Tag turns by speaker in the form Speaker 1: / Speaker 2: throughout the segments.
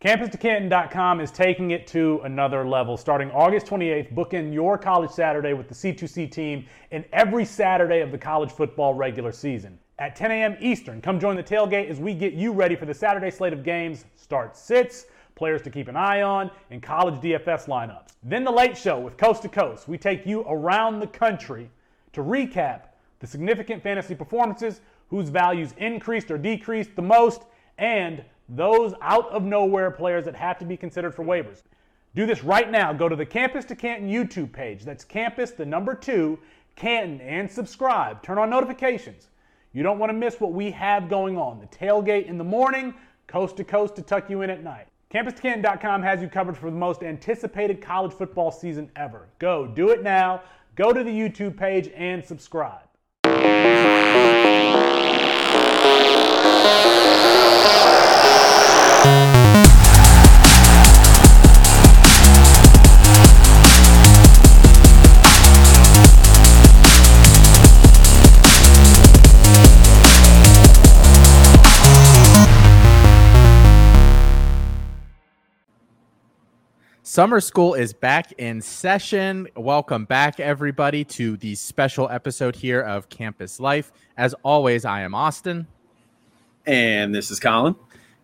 Speaker 1: CampusToCanton.com is taking it to another level. Starting August 28th, book in your college Saturday with the C2C team in every Saturday of the college football regular season. At 10 a.m. Eastern, come join the tailgate as we get you ready for the Saturday slate of games, start sits, players to keep an eye on, and college DFS lineups. Then the late show with Coast to Coast. We take you around the country to recap the significant fantasy performances, whose values increased or decreased the most, and those out of nowhere players that have to be considered for waivers. Do this right now. Go to the Campus to Canton YouTube page. That's Campus, the number two, Canton, and subscribe. Turn on notifications. You don't want to miss what we have going on. The tailgate in the morning, coast to coast to tuck you in at night. CampusToCanton.com has you covered for the most anticipated college football season ever. Go, do it now. Go to the YouTube page and subscribe.
Speaker 2: Summer school is back in session. Welcome back, everybody, to the special episode here of Campus Life. As always, I am Austin.
Speaker 3: And this is Colin.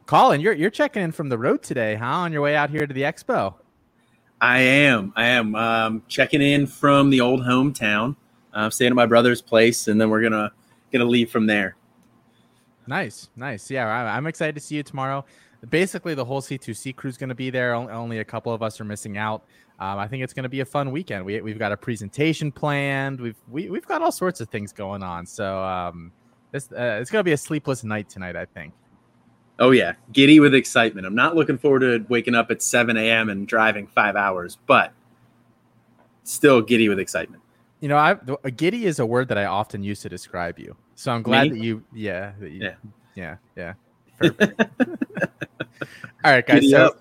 Speaker 2: Colin, you're you're checking in from the road today, huh? On your way out here to the expo.
Speaker 3: I am. I am um, checking in from the old hometown. I'm staying at my brother's place, and then we're gonna gonna leave from there.
Speaker 2: Nice, nice. Yeah, I'm excited to see you tomorrow basically the whole C2C crew is going to be there. Only a couple of us are missing out. Um, I think it's going to be a fun weekend. We, we've got a presentation planned. We've we, we've got all sorts of things going on. So um, this uh, it's going to be a sleepless night tonight. I think.
Speaker 3: Oh yeah, giddy with excitement. I'm not looking forward to waking up at 7 a.m. and driving five hours, but still giddy with excitement.
Speaker 2: You know, I a giddy is a word that I often use to describe you. So I'm glad Me? that you, yeah, that you, yeah, yeah, yeah. Perfect. All right, guys. So,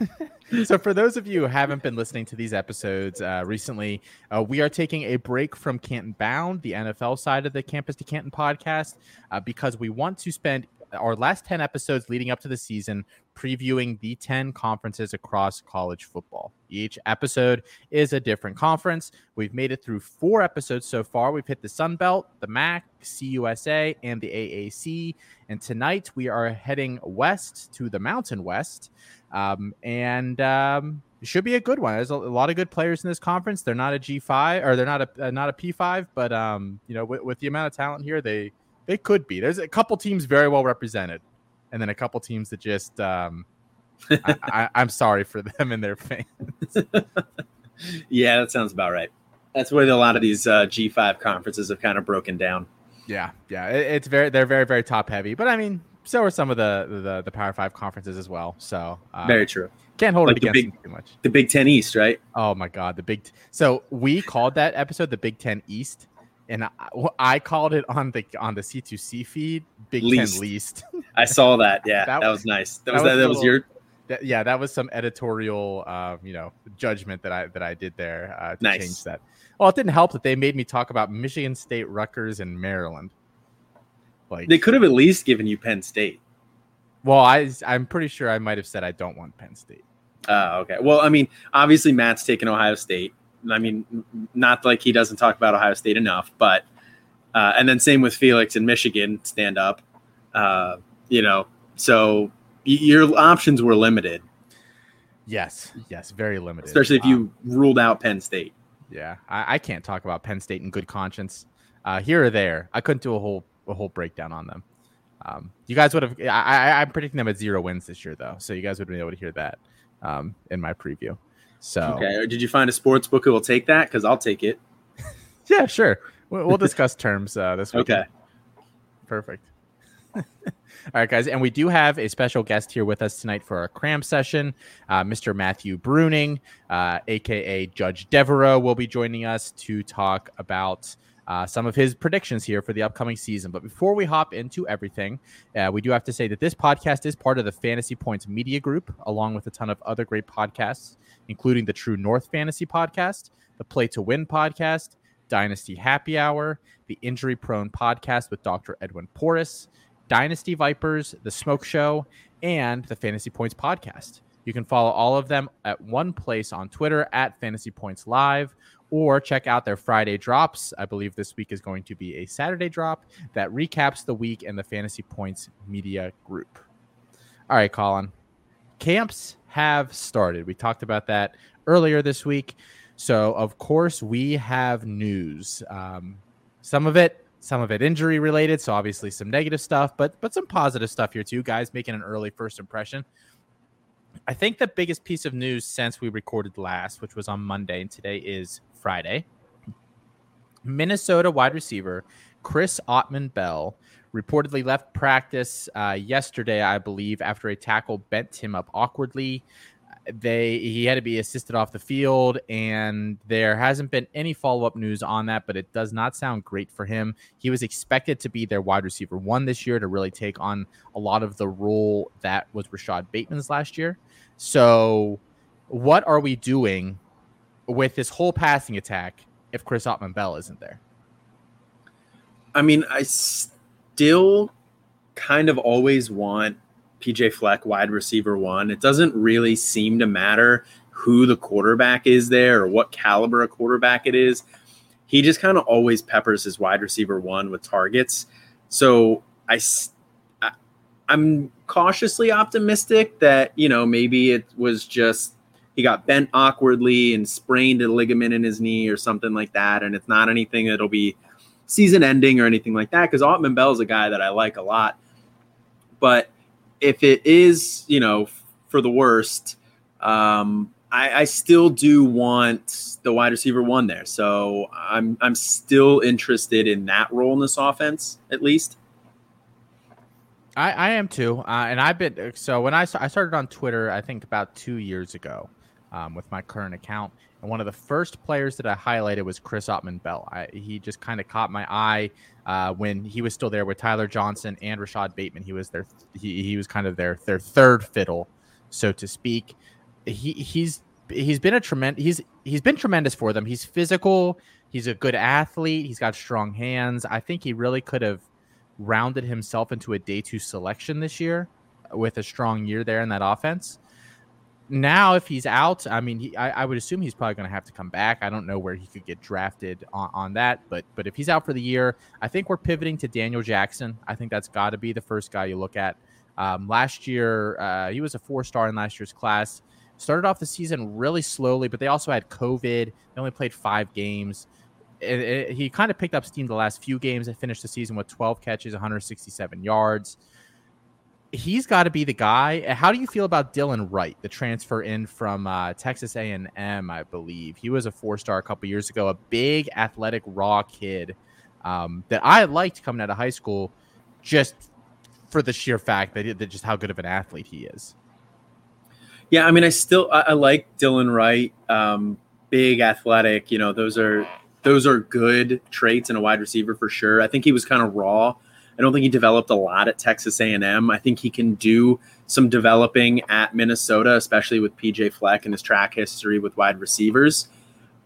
Speaker 2: so, for those of you who haven't been listening to these episodes uh, recently, uh, we are taking a break from Canton Bound, the NFL side of the Campus to Canton podcast, uh, because we want to spend our last 10 episodes leading up to the season previewing the 10 conferences across college football. Each episode is a different conference. We've made it through four episodes so far. We've hit the Sun Belt, the MAC, CUSA, and the AAC. And tonight we are heading west to the Mountain West. Um, and um, it should be a good one. There's a, lot of good players in this conference. They're not a G5 or they're not a uh, not a P5, but um, you know, with, with the amount of talent here, they they could be. There's a couple teams very well represented, and then a couple teams that just um, I, am sorry for them and their fans.
Speaker 3: yeah, that sounds about right. That's where a lot of these uh, G5 conferences have kind of broken down.
Speaker 2: Yeah, yeah, it, it's very they're very very top heavy, but I mean, so are some of the the, the Power Five conferences as well. So
Speaker 3: uh, very true.
Speaker 2: Can't hold like it against
Speaker 3: big, too much. The Big Ten East, right?
Speaker 2: Oh my God, the Big. T- so we called that episode the Big Ten East and I, I, called it on the on the C2C feed Big least. Ten least.
Speaker 3: I saw that. Yeah, that, that was nice. That, that was that, that was your.
Speaker 2: That, yeah, that was some editorial, uh, you know, judgment that I that I did there uh, to nice. change that. Well, it didn't help that they made me talk about Michigan State, Rutgers, and Maryland.
Speaker 3: Like they could have at least given you Penn State.
Speaker 2: Well, I I'm pretty sure I might have said I don't want Penn State.
Speaker 3: Uh, okay. Well, I mean, obviously Matt's taking Ohio State. I mean, not like he doesn't talk about Ohio State enough, but uh, and then same with Felix in Michigan, stand up. Uh, you know, so your options were limited.
Speaker 2: Yes, yes, very limited.
Speaker 3: Especially if you um, ruled out Penn State.
Speaker 2: Yeah, I, I, can't talk about Penn State in good conscience. Uh, here or there, I couldn't do a whole a whole breakdown on them. Um, you guys would have. I, am predicting them at zero wins this year, though, so you guys would be able to hear that um, in my preview. So
Speaker 3: okay, did you find a sports book who will take that? Because I'll take it.
Speaker 2: yeah, sure. We'll, we'll discuss terms uh, this week.
Speaker 3: Okay,
Speaker 2: perfect. All right, guys, and we do have a special guest here with us tonight for our cram session. Uh, Mr. Matthew Bruning, uh, aka Judge Devereaux, will be joining us to talk about uh, some of his predictions here for the upcoming season. But before we hop into everything, uh, we do have to say that this podcast is part of the Fantasy Points Media Group, along with a ton of other great podcasts, including the True North Fantasy Podcast, the Play to Win Podcast, Dynasty Happy Hour, the Injury Prone Podcast with Dr. Edwin Porras, Dynasty Vipers, The Smoke Show, and the Fantasy Points podcast. You can follow all of them at one place on Twitter at Fantasy Points Live or check out their Friday drops. I believe this week is going to be a Saturday drop that recaps the week in the Fantasy Points Media Group. All right, Colin. Camps have started. We talked about that earlier this week. So, of course, we have news. Um, some of it, some of it injury related. So, obviously, some negative stuff, but but some positive stuff here too. Guys making an early first impression. I think the biggest piece of news since we recorded last, which was on Monday, and today is Friday. Minnesota wide receiver Chris Autman Bell reportedly left practice uh, yesterday, I believe, after a tackle bent him up awkwardly. They he had to be assisted off the field, and there hasn't been any follow up news on that, but it does not sound great for him. He was expected to be their wide receiver one this year to really take on a lot of the role that was Rashod Bateman's last year. So, what are we doing with this whole passing attack if Chris Autman Bell isn't there?
Speaker 3: I mean, I still kind of always want PJ Fleck wide receiver one. It doesn't really seem to matter who the quarterback is there or what caliber a quarterback it is. He just kind of always peppers his wide receiver one with targets. So I, I I'm cautiously optimistic that, you know, maybe it was just he got bent awkwardly and sprained a ligament in his knee or something like that. And it's not anything that'll be season ending or anything like that because Autman Bell is a guy that I like a lot. But if it is, you know, for the worst, um, I, I, still do want the wide receiver one there. So I'm I'm still interested in that role in this offense, at least.
Speaker 2: I, I am too, uh, and I've been so when I I started on Twitter, I think about two years ago, um, with my current account, and one of the first players that I highlighted was Chris Autman Bell. He just kind of caught my eye uh, when he was still there with Tyler Johnson and Rashod Bateman. He was their he, he was kind of their their third fiddle, so to speak. He he's he's been a tremendous he's he's been tremendous for them. He's physical. He's a good athlete. He's got strong hands. I think he really could have rounded himself into a day two selection this year with a strong year there in that offense now if he's out i mean he, I, I, would assume he's probably going to have to come back. I don't know where he could get drafted on, on, that but but if he's out for the year i think we're pivoting to daniel jackson. I think that's got to be the first guy you look at. Um, last year uh, he was a four star in last year's class. Started off the season really slowly but they also had covid. They only played five games. It, it, he kind of picked up steam the last few games. And finished the season with 12 catches 167 yards he's got to be the guy. How do you feel about Dylan Wright, the transfer in from uh, Texas A&M, I believe? He was a four-star a couple years ago, a big, athletic, raw kid um, that I liked coming out of high school, just for the sheer fact that, that just how good of an athlete he is.
Speaker 3: Yeah, I mean, I still I, I like Dylan Wright, um, big, athletic. You know, those are those are good traits in a wide receiver for sure. I think he was kind of raw I don't think he developed a lot at Texas A&M. I think he can do some developing at Minnesota, especially with PJ Fleck and his track history with wide receivers.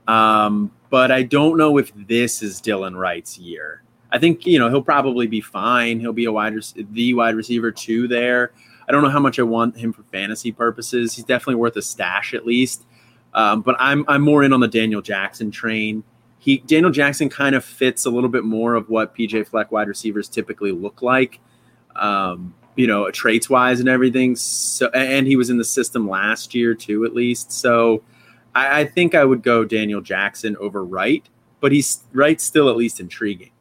Speaker 3: Um, but I don't know if this is Dylan Wright's year. I think you know he'll probably be fine. He'll be a wide the wide receiver two there. I don't know how much I want him for fantasy purposes. He's definitely worth a stash at least. Um, but I'm I'm more in on the Daniel Jackson train he Daniel Jackson kind of fits a little bit more of what PJ Fleck wide receivers typically look like, um, you know, traits wise and everything. So, and he was in the system last year too, at least. So, I, I think I would go Daniel Jackson over Wright, but he's Wright still at least intriguing.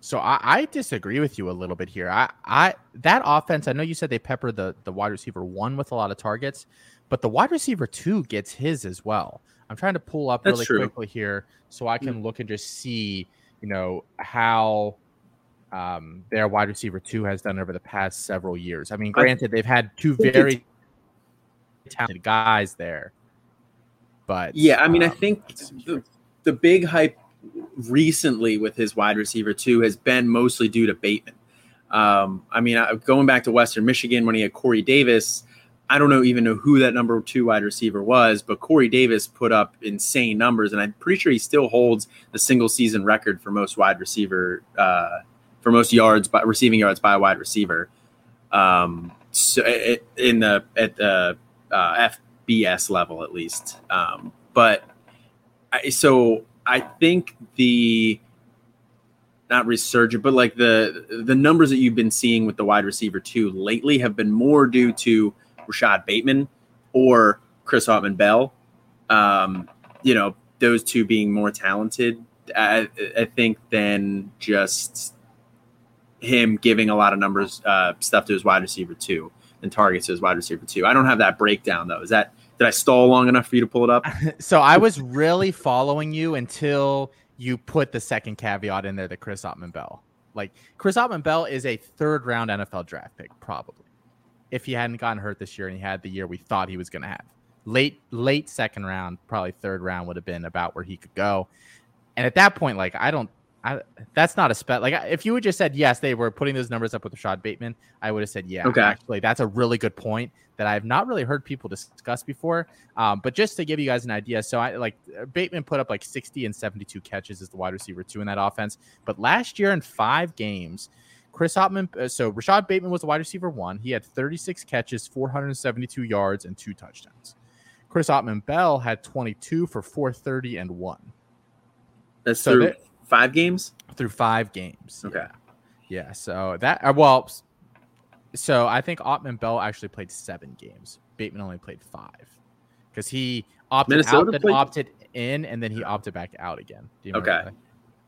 Speaker 2: So I, I, disagree with you a little bit here. I, I that offense. I know you said they pepper the the wide receiver one with a lot of targets, but the wide receiver two gets his as well. I'm trying to pull up That's really true. quickly here so I can mm. look and just see, you know, how um, their wide receiver two has done over the past several years. I mean, granted, they've had two very talented guys there, but
Speaker 3: yeah, I mean, um, I think the, the big hype recently with his wide receiver two has been mostly due to Bateman. Um, I mean, going back to Western Michigan when he had Corey Davis, I don't know even know who that number two wide receiver was, but Corey Davis put up insane numbers, and I'm pretty sure he still holds the single season record for most wide receiver uh, for most yards by receiving yards by a wide receiver. Um, so in the at the uh, FBS level at least. Um, but I, so I think the not resurgent, but like the the numbers that you've been seeing with the wide receiver two lately have been more due to Rashod Bateman or Chris Autman Bell. Um, you know, those two being more talented, I, I, think, than just him giving a lot of numbers uh, stuff to his wide receiver two and targets to his wide receiver two. I don't have that breakdown though. Is that did I stall long enough for you to pull it up?
Speaker 2: so I was really following you until you put the second caveat in there that Chris Autman Bell. Like Chris Autman Bell is a third round NFL draft pick, probably. If he hadn't gotten hurt this year and he had the year we thought he was going to have. Late, late second round, probably third round would have been about where he could go. And at that point, like I don't I, that's not a spec. Like if you would just said yes, they were putting those numbers up with Rashod Bateman, I would have said yeah. Okay. Actually, that's a really good point that I've not really heard people discuss before. Um, but just to give you guys an idea, so I like Bateman put up like 60 and 72 catches as the wide receiver two in that offense. But last year in five games, Chris Autman, uh, so Rashod Bateman was the wide receiver one. He had 36 catches, 472 yards, and two touchdowns. Chris Autman Bell had 22 for 430 and one.
Speaker 3: That's so through five games.
Speaker 2: Through five games.
Speaker 3: Okay.
Speaker 2: Yeah. yeah so that uh, well, so I think Autman Bell actually played seven games. Bateman only played five because he opted Minnesota out, then played... opted in, and then he opted back out again.
Speaker 3: okay.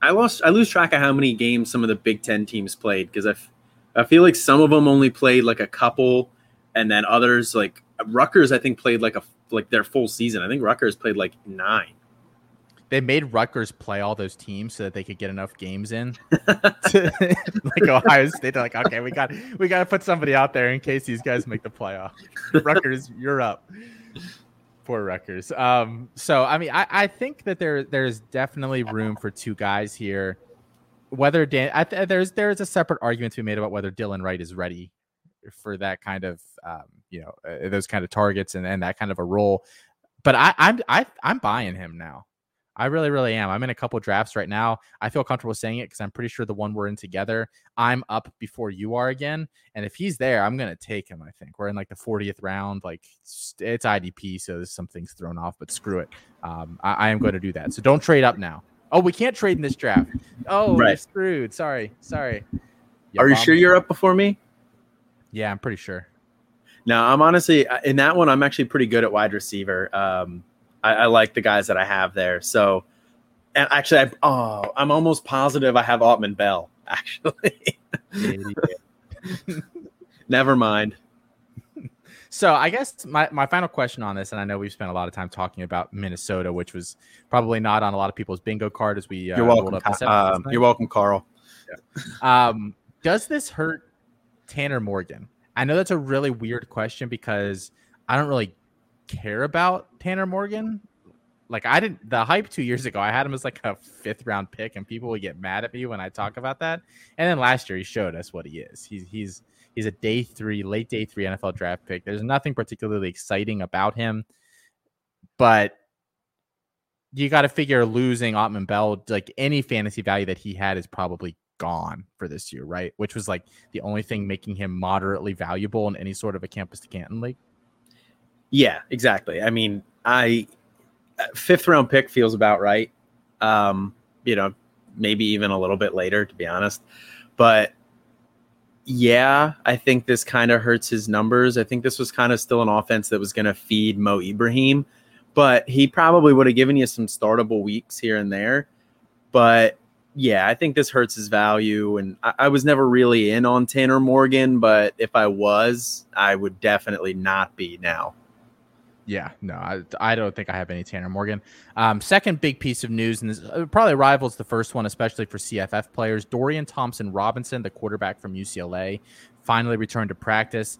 Speaker 3: I lost. I lose track of how many games some of the Big Ten teams played because I, f- I feel like some of them only played like a couple, and then others like Rutgers. I think played like a like their full season. I think Rutgers played like nine
Speaker 2: they made Rutgers play all those teams so that they could get enough games in. to, like Ohio State, they're like, okay, we got we got to put somebody out there in case these guys make the playoff. Rutgers, you're up. Poor Rutgers. Um, so I mean, I, I think that there there's definitely room for two guys here. Whether Dan, I, there's there's a separate argument to be made about whether Dylan Wright is ready for that kind of um, you know uh, those kind of targets and, and that kind of a role. But I, I'm I, I'm buying him now. I really, really am. I'm in a couple drafts right now. I feel comfortable saying it because I'm pretty sure the one we're in together, I'm up before you are again. And if he's there, I'm gonna take him. I think we're in like the 40th round. Like it's IDP, so there's some things thrown off, but screw it. Um, I, I am going to do that. So don't trade up now. Oh, we can't trade in this draft. Oh, right. screwed. Sorry, sorry.
Speaker 3: Are you sure you're up before me?
Speaker 2: Yeah, I'm pretty sure.
Speaker 3: No, I'm honestly uh, in that one. I'm actually pretty good at wide receiver. Um, I, I like the guys that I have there. So, and actually, I, oh, I'm almost positive I have Autman Bell. Actually, never mind.
Speaker 2: So I guess my, my final question on this, and I know we've spent a lot of time talking about Minnesota, which was probably not on a lot of people's bingo card as we
Speaker 3: uh, you're welcome. Uh, you're welcome, Carl.
Speaker 2: Yeah. Um, does this hurt Tanner Morgan? I know that's a really weird question because I don't really care about Tanner Morgan. Like I didn't the hype two years ago, I had him as like a fifth round pick, and people would get mad at me when I talk about that. And then last year he showed us what he is. He's he's he's a day three, late day three NFL draft pick. There's nothing particularly exciting about him, but you got to figure losing Autman Bell, like any fantasy value that he had, is probably gone for this year, right? Which was like the only thing making him moderately valuable in any sort of a campus to Canton league.
Speaker 3: Yeah, exactly. I mean, I fifth round pick feels about right. Um, you know, maybe even a little bit later, to be honest. But yeah, I think this kind of hurts his numbers. I think this was kind of still an offense that was going to feed Mo Ibrahim, but he probably would have given you some startable weeks here and there. But yeah, I think this hurts his value. And I, I was never really in on Tanner Morgan, but if I was, I would definitely not be now.
Speaker 2: Yeah, no, I, I don't think I have any Tanner Morgan. Um, second big piece of news, and this uh, probably rivals the first one, especially for CFF players. Dorian Thompson Robinson, the quarterback from UCLA, finally returned to practice.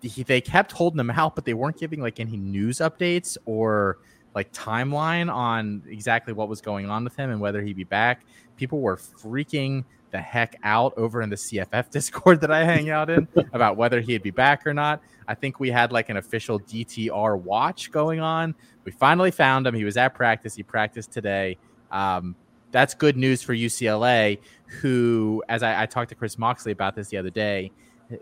Speaker 2: He, they kept holding him out, but they weren't giving like any news updates or like timeline on exactly what was going on with him and whether he'd be back. People were freaking the heck out over in the CFF Discord that I hang out in about whether he'd be back or not. I think we had like an official DTR watch going on. We finally found him. He was at practice. He practiced today. Um, that's good news for UCLA, who, as I, I talked to Chris Moxley about this the other day,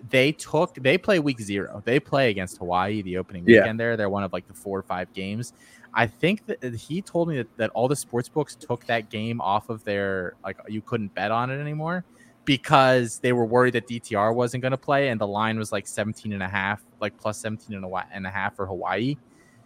Speaker 2: they took they play week zero. They play against Hawaii the opening weekend. Yeah. There, they're one of like the four or five games. I think that he told me that, that all the sports books took that game off of their like you couldn't bet on it anymore because they were worried that DTR wasn't going to play and the line was like 17 and a half, like plus 17 and a half for Hawaii.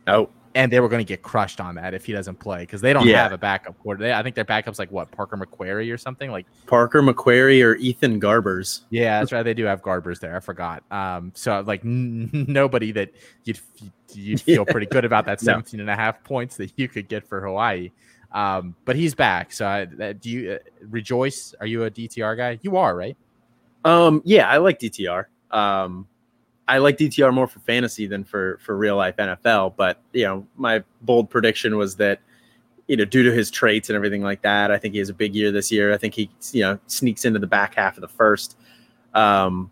Speaker 3: Oh
Speaker 2: and they were going to get crushed on that if he doesn't play because they don't yeah. have a backup quarter. I think their backup's like what Parker McQuarrie or something like
Speaker 3: Parker McQuarrie or Ethan Garbers.
Speaker 2: Yeah, that's right. They do have Garbers there. I forgot. Um, so like n- nobody that you'd you'd feel yeah. pretty good about that 17 no. and a half points that you could get for Hawaii. Um, but he's back. So I, do you uh, rejoice? Are you a DTR guy? You are, right?
Speaker 3: Um, yeah, I like DTR. Um, I like DTR more for fantasy than for for real life NFL. But you know, my bold prediction was that you know, due to his traits and everything like that, I think he has a big year this year. I think he you know sneaks into the back half of the first. Um,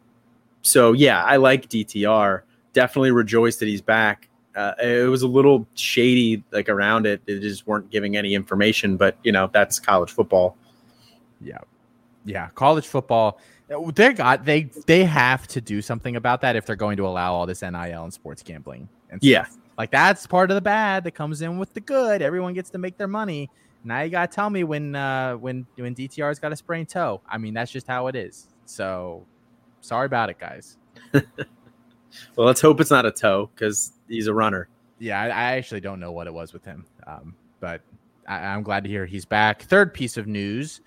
Speaker 3: so yeah, I like DTR. Definitely rejoice that he's back. Uh, it was a little shady like around it. They just weren't giving any information, but you know that's college football.
Speaker 2: Yeah, yeah, college football they got they they have to do something about that if they're going to allow all this NIL and sports gambling. And
Speaker 3: yeah,
Speaker 2: like that's part of the bad that comes in with the good. Everyone gets to make their money. Now you gotta tell me when uh, when when DTR's got a sprained toe. I mean that's just how it is. So sorry about it, guys.
Speaker 3: well, let's hope it's not a toe because he's a runner.
Speaker 2: Yeah, I, I, actually don't know what it was with him, um, but I, I'm glad to hear he's back. Third piece of news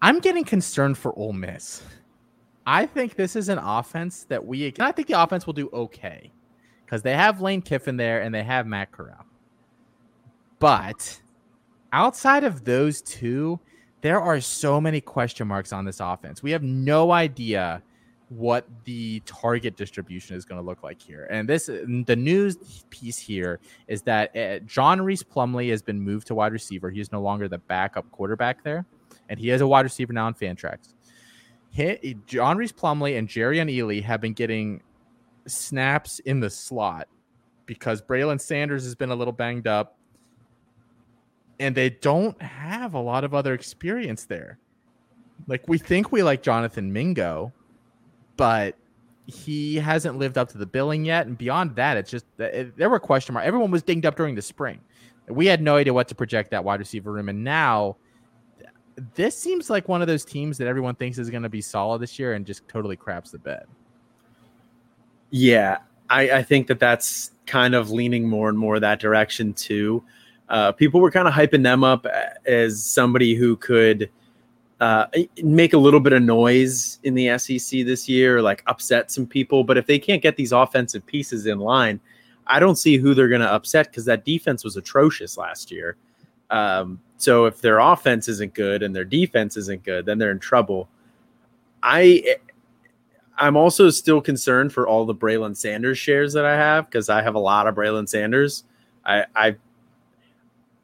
Speaker 2: I'm getting concerned for Ole Miss. I think this is an offense that we. I think the offense will do okay because they have Lane Kiffin there and they have Matt Corral. But outside of those two, there are so many question marks on this offense. We have no idea what the target distribution is going to look like here. And this, the news piece here is that uh, John Rhys Plumlee has been moved to wide receiver. He's no longer the backup quarterback there and he has a wide receiver now on Fantrax. He, John Rhys Plumlee and Jerrion Ealy have been getting snaps in the slot because Braylon Sanders has been a little banged up, and they don't have a lot of other experience there. Like we think we like Jonathan Mingo, but he hasn't lived up to the billing yet. And beyond that, it's just it, there were question marks. Everyone was dinged up during the spring. We had no idea what to project that wide receiver room, and now this seems like one of those teams that everyone thinks is going to be solid this year and just totally craps the bed.
Speaker 3: Yeah, I, I think that that's kind of leaning more and more that direction too. Uh, people were kind of hyping them up as somebody who could uh, make a little bit of noise in the SEC this year, like upset some people. But if they can't get these offensive pieces in line, I don't see who they're going to upset because that defense was atrocious last year. Um, so if their offense isn't good and their defense isn't good, then they're in trouble. I I'm also still concerned for all the Braylon Sanders shares that I have because I have a lot of Braylon Sanders. I I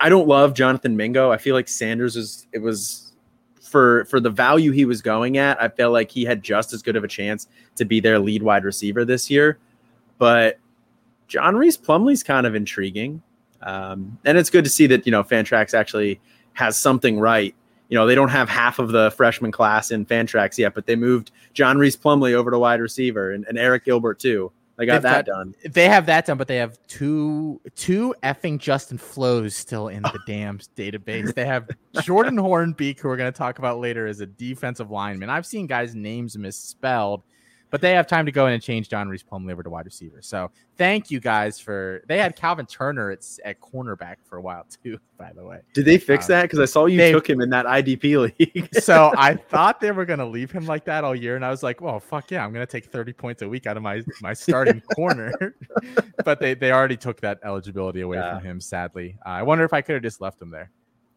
Speaker 3: I don't love Jonathan Mingo. I feel like Sanders is it was for for the value he was going at. I felt like he had just as good of a chance to be their lead wide receiver this year. But John Rhys Plumlee's kind of intriguing. Um, and it's good to see that you know Fantrax actually has something right. You know, they don't have half of the freshman class in Fantrax yet, but they moved John Rhys Plumlee over to wide receiver and, and Eric Gilbert too. They got They've that got, done.
Speaker 2: They have that done, but they have two two effing Justin Flows still in the damn database. They have Jordan Hornbeak, who we're going to talk about later, as a defensive lineman. I've seen guys' names misspelled but they have time to go in and change John Rhys Plumlee over to wide receiver. So thank you guys for. They had Calvin Turner at, at cornerback for a while too. By the way,
Speaker 3: did they fix um, that? Because I saw you took him in that IDP league.
Speaker 2: so I thought they were going to leave him like that all year, and I was like, well, fuck yeah, I'm going to take 30 points a week out of my my starting corner. but they they already took that eligibility away yeah. from him. Sadly, uh, I wonder if I could have just left him there.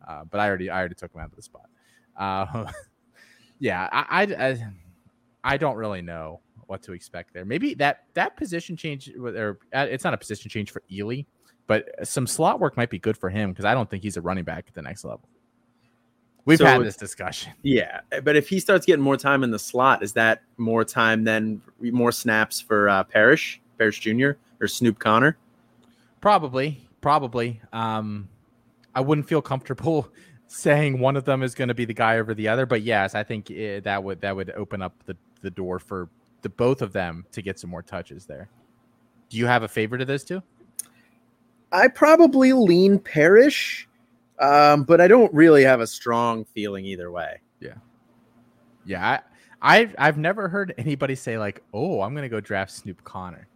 Speaker 2: Uh, but I already I already took him out of the spot. Uh, yeah, I, I I I don't really know what to expect there. Maybe that that position change, or uh, it's not a position change for Ealy, but some slot work might be good for him because I don't think he's a running back at the next level. We've so, had this discussion.
Speaker 3: Yeah, but if he starts getting more time in the slot, is that more time than more snaps for uh, Parrish, Parrish Jr. or Snoop Conner?
Speaker 2: Probably, probably. Um, I wouldn't feel comfortable saying one of them is going to be the guy over the other, but yes, I think it, that would that would open up the the door for both of them to get some more touches there. Do you have a favorite of those two?
Speaker 3: I probably lean Parrish, um, but I don't really have a strong feeling either way.
Speaker 2: Yeah, yeah. I, I've I've never heard anybody say like, "Oh, I'm gonna go draft Snoop Conner,"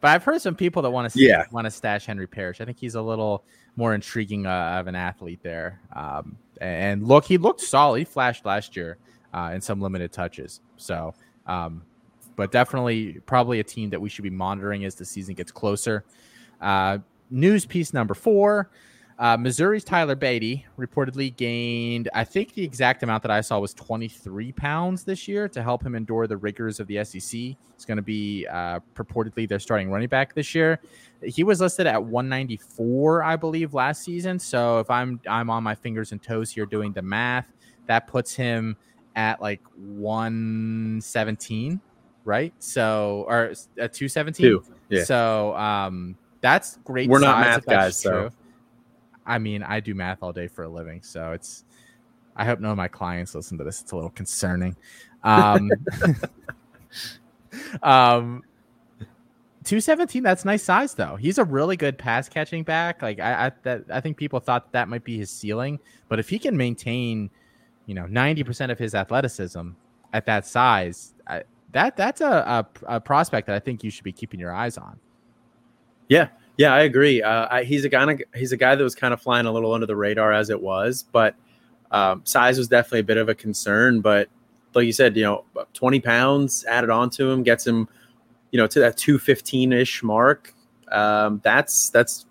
Speaker 2: but I've heard some people that want to yeah. want to stash Henry Parrish. I think he's a little more intriguing uh, of an athlete there. Um, and look, he looked solid. He flashed last year uh, in some limited touches. So, um, but definitely probably a team that we should be monitoring as the season gets closer. Uh, news piece number four. Uh, Missouri's Tyler Badie reportedly gained, I think the exact amount that I saw was 23 pounds this year to help him endure the rigors of the SEC. It's going to be uh, purportedly their starting running back this year. He was listed at 194, I believe, last season. So if I'm I'm on my fingers and toes here doing the math, that puts him at like 117, right? So or a uh, 217. Yeah. So um, that's great.
Speaker 3: We're not math guys, so.
Speaker 2: I mean, I do math all day for a living, so it's. I hope none of my clients listen to this. It's a little concerning. Um, um, two seventeen. That's nice size though. He's a really good pass catching back. Like I, I, that, I think people thought that might be his ceiling, but if he can maintain, you know, ninety percent of his athleticism at that size, that that's a, a, a prospect that I think you should be keeping your eyes on.
Speaker 3: Yeah, yeah, I agree. Uh, I, he's a guy. He's a guy that was kind of flying a little under the radar as it was, but um, size was definitely a bit of a concern. But like you said, you know, twenty pounds added onto him gets him, you know, to that two fifteen ish mark. Um, that's that's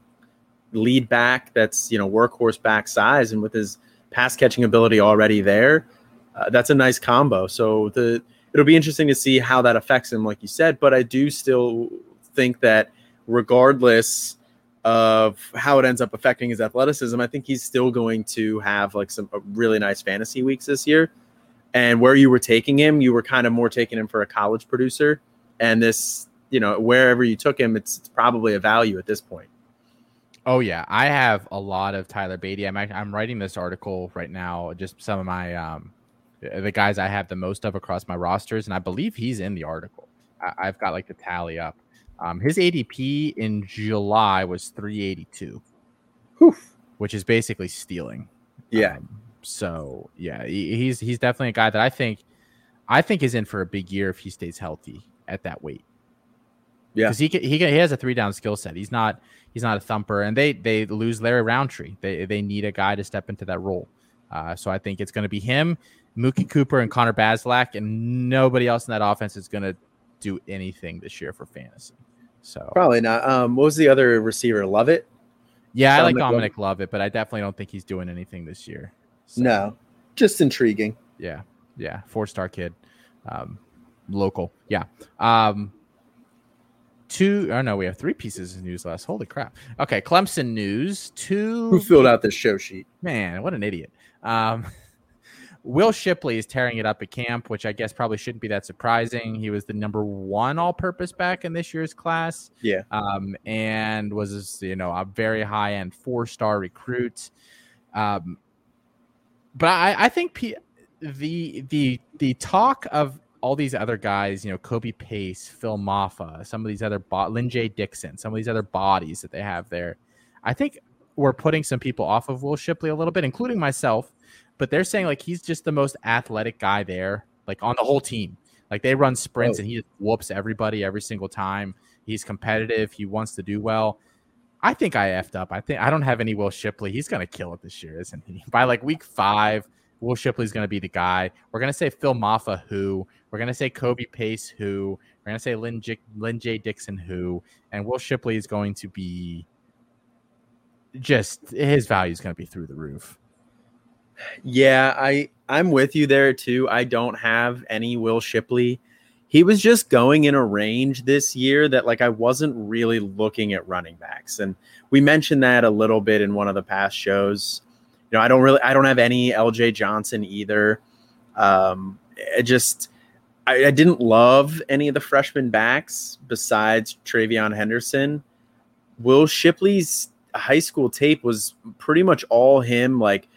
Speaker 3: lead back. That's you know workhorse back size, and with his pass catching ability already there, uh, that's a nice combo. So the it'll be interesting to see how that affects him, like you said. But I do still think that regardless of how it ends up affecting his athleticism, I think he's still going to have like some really nice fantasy weeks this year. And where you were taking him, you were kind of more taking him for a college producer. And this, you know, wherever you took him, it's, it's probably a value at this point.
Speaker 2: Oh yeah, I have a lot of Tyler Badie. I'm I'm writing this article right now. Just some of my um, the guys I have the most of across my rosters, and I believe he's in the article. I, have got like the tally up. Um, his ADP in July was 382, Oof. which is basically stealing.
Speaker 3: Yeah.
Speaker 2: Um, so yeah, he, he's he's definitely a guy that I think I think is in for a big year if he stays healthy at that weight. Yeah, because he can, he can, he has a three down skill set. He's not he's not a thumper, and they they lose Larry Rountree. They they need a guy to step into that role. Uh, so I think it's going to be him, Mookie Cooper, and Connor Bazelak, and nobody else in that offense is going to do anything this year for fantasy. So
Speaker 3: probably not. Um, what was the other receiver? Love it.
Speaker 2: Yeah, I like Dominic Lovett, but I definitely don't think he's doing anything this year.
Speaker 3: So, no, just intriguing.
Speaker 2: Yeah, yeah, four star kid, um, local. Yeah. Um, two. Oh no, we have three pieces of news last. Holy crap. Okay, Clemson news. Two.
Speaker 3: Who filled out this show sheet?
Speaker 2: Man, what an idiot. Um, Will Shipley is tearing it up at camp, which I guess probably shouldn't be that surprising. He was the number one all-purpose back in this year's class.
Speaker 3: Yeah.
Speaker 2: Um, and was you know a very high-end four-star recruit. Um, but I, I think P- the the the talk of all these other guys, you know, Kobe Pace, Phil Mafah, some of these other bo- Lyn J Dixon, some of these other bodies that they have there. I think we're putting some people off of Will Shipley a little bit, including myself but they're saying like he's just the most athletic guy there, like on the whole team. Like they run sprints oh. and he just whoops everybody every single time. He's competitive. He wants to do well. I think I effed up. I think I don't have any Will Shipley. He's gonna kill it this year, isn't he? By like week five, Will Shipley's gonna be the guy. We're gonna say Phil Mafah who. We're gonna say Kobe Pace who. We're gonna say Lyn, J- Lyn J Dixon who, and Will Shipley is going to be just his value is going to be through the roof.
Speaker 3: Yeah, I I'm with you there too. I don't have any Will Shipley. He was just going in a range this year that like I wasn't really looking at running backs. And we mentioned that a little bit in one of the past shows. You know, I don't really I don't have any LJ Johnson either. Um it just I, I didn't love any of the freshman backs besides TreVeyon Henderson. Will Shipley's high school tape was pretty much all him like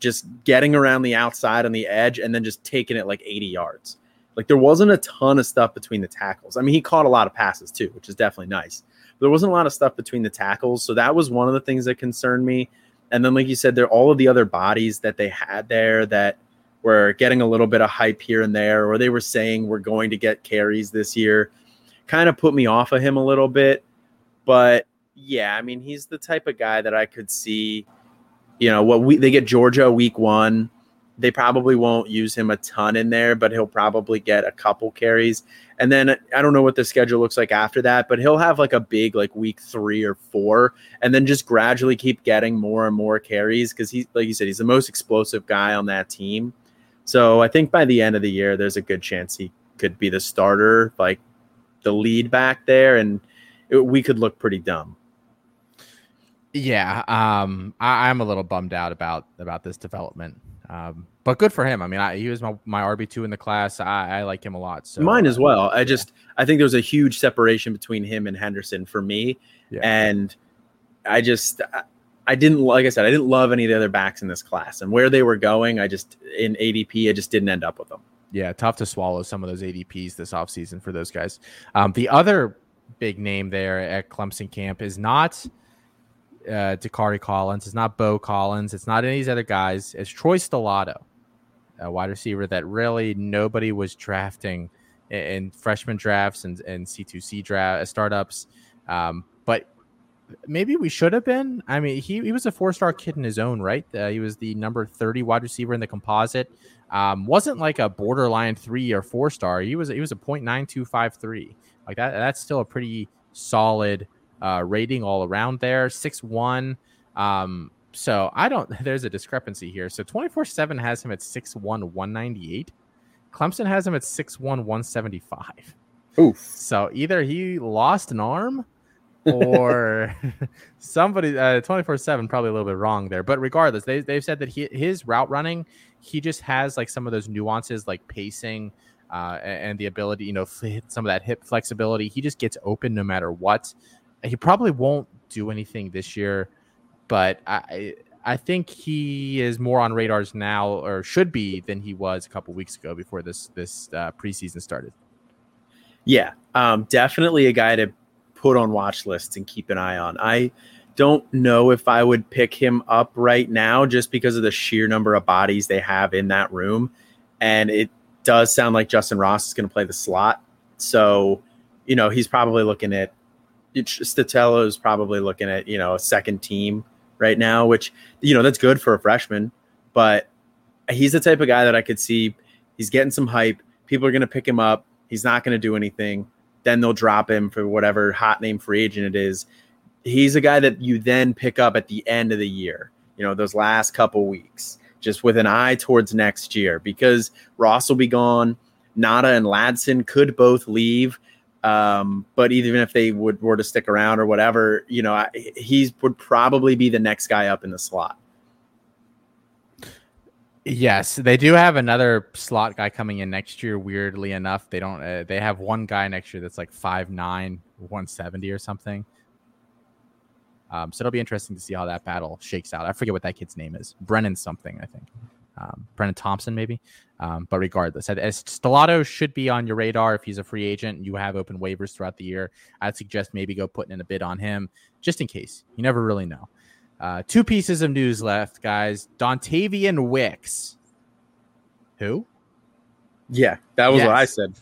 Speaker 3: just getting around the outside on the edge and then just taking it like 80 yards. Like there wasn't a ton of stuff between the tackles. I mean, he caught a lot of passes too, which is definitely nice. But there wasn't a lot of stuff between the tackles, so that was one of the things that concerned me. And then, like you said, there all of the other bodies that they had there that were getting a little bit of hype here and there, or they were saying we're going to get carries this year, kind of put me off of him a little bit. But yeah, I mean, he's the type of guy that I could see. You know, what we they get Georgia week one they probably won't use him a ton in there, but he'll probably get a couple carries. And then I don't know what the schedule looks like after that, but he'll have like a big like week three or four, and then just gradually keep getting more and more carries because he, like you said, he's the most explosive guy on that team. So I think by the end of the year, there's a good chance he could be the starter, like the lead back there, and it, we could look pretty dumb.
Speaker 2: Yeah, um, I, I'm a little bummed out about about this development. Um, but good for him. I mean, I, he was my, my RB two in the class. I, I like him a lot. So
Speaker 3: mine as well. I just I think there's a huge separation between him and Henderson for me, yeah. and I just I didn't like I said I didn't love any of the other backs in this class and where they were going. I just in ADP I just didn't end up with them.
Speaker 2: Yeah, tough to swallow some of those ADPs this offseason for those guys. Um, the other big name there at Clemson camp is not uh, Dacari Collins. It's not Beaux Collins. It's not any of these other guys. It's Troy Stellato, a wide receiver that really nobody was drafting in, in freshman drafts and, and C2C draft uh, startups. Um, but maybe we should have been. I mean, he, he was a four star kid in his own right. Uh, he was the number 30 wide receiver in the composite. Um, wasn't like a borderline three or four star. He was he was a 0.9253. Like that. That's still a pretty solid uh, rating all around there. Six one. Um, so I don't. There's a discrepancy here. So 24 seven has him at six one one ninety eight. Clemson has him at six one one seventy five.
Speaker 3: Oof.
Speaker 2: So either he lost an arm or somebody uh, 24 7 probably a little bit wrong there but regardless they, they've said that he, his route running he just has like some of those nuances like pacing uh, and the ability you know some of that hip flexibility he just gets open no matter what he probably won't do anything this year, but I I think he is more on radars now, or should be, than he was a couple weeks ago before this this uh, preseason started.
Speaker 3: Yeah, um, definitely a guy to put on watch lists and keep an eye on. I don't know if I would pick him up right now just because of the sheer number of bodies they have in that room, and it does sound like Justin Ross is going to play the slot. So, you know, he's probably looking at Stellato is probably looking at you know a second team right now, which you know that's good for a freshman, but he's the type of guy that I could see. He's getting some hype. People are going to pick him up. He's not going to do anything. Then they'll drop him for whatever hot name free agent it is. He's a guy that you then pick up at the end of the year. You know those last couple weeks, just with an eye towards next year, because Ross will be gone. Ngata and Ladson could both leave um, but even if they would were to stick around or whatever, you know, he would probably be the next guy up in the slot.
Speaker 2: Yes, they do have another slot guy coming in next year. Weirdly enough, they don't. Uh, they have one guy next year that's like 5'9", 170 or something. Um, so it'll be interesting to see how that battle shakes out. I forget what that kid's name is. Brennan something, I think um, Brennan Thompson, maybe. Um, but regardless, Stellato should be on your radar if he's a free agent. and You have open waivers throughout the year. I'd suggest maybe go putting in a bid on him just in case. You never really know. Uh, two pieces of news left, guys. Dontayvion Wicks. Who?
Speaker 3: Yeah, that was yes. what I said.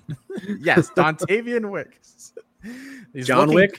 Speaker 2: yes, Dontayvion Wicks.
Speaker 3: He's John looking...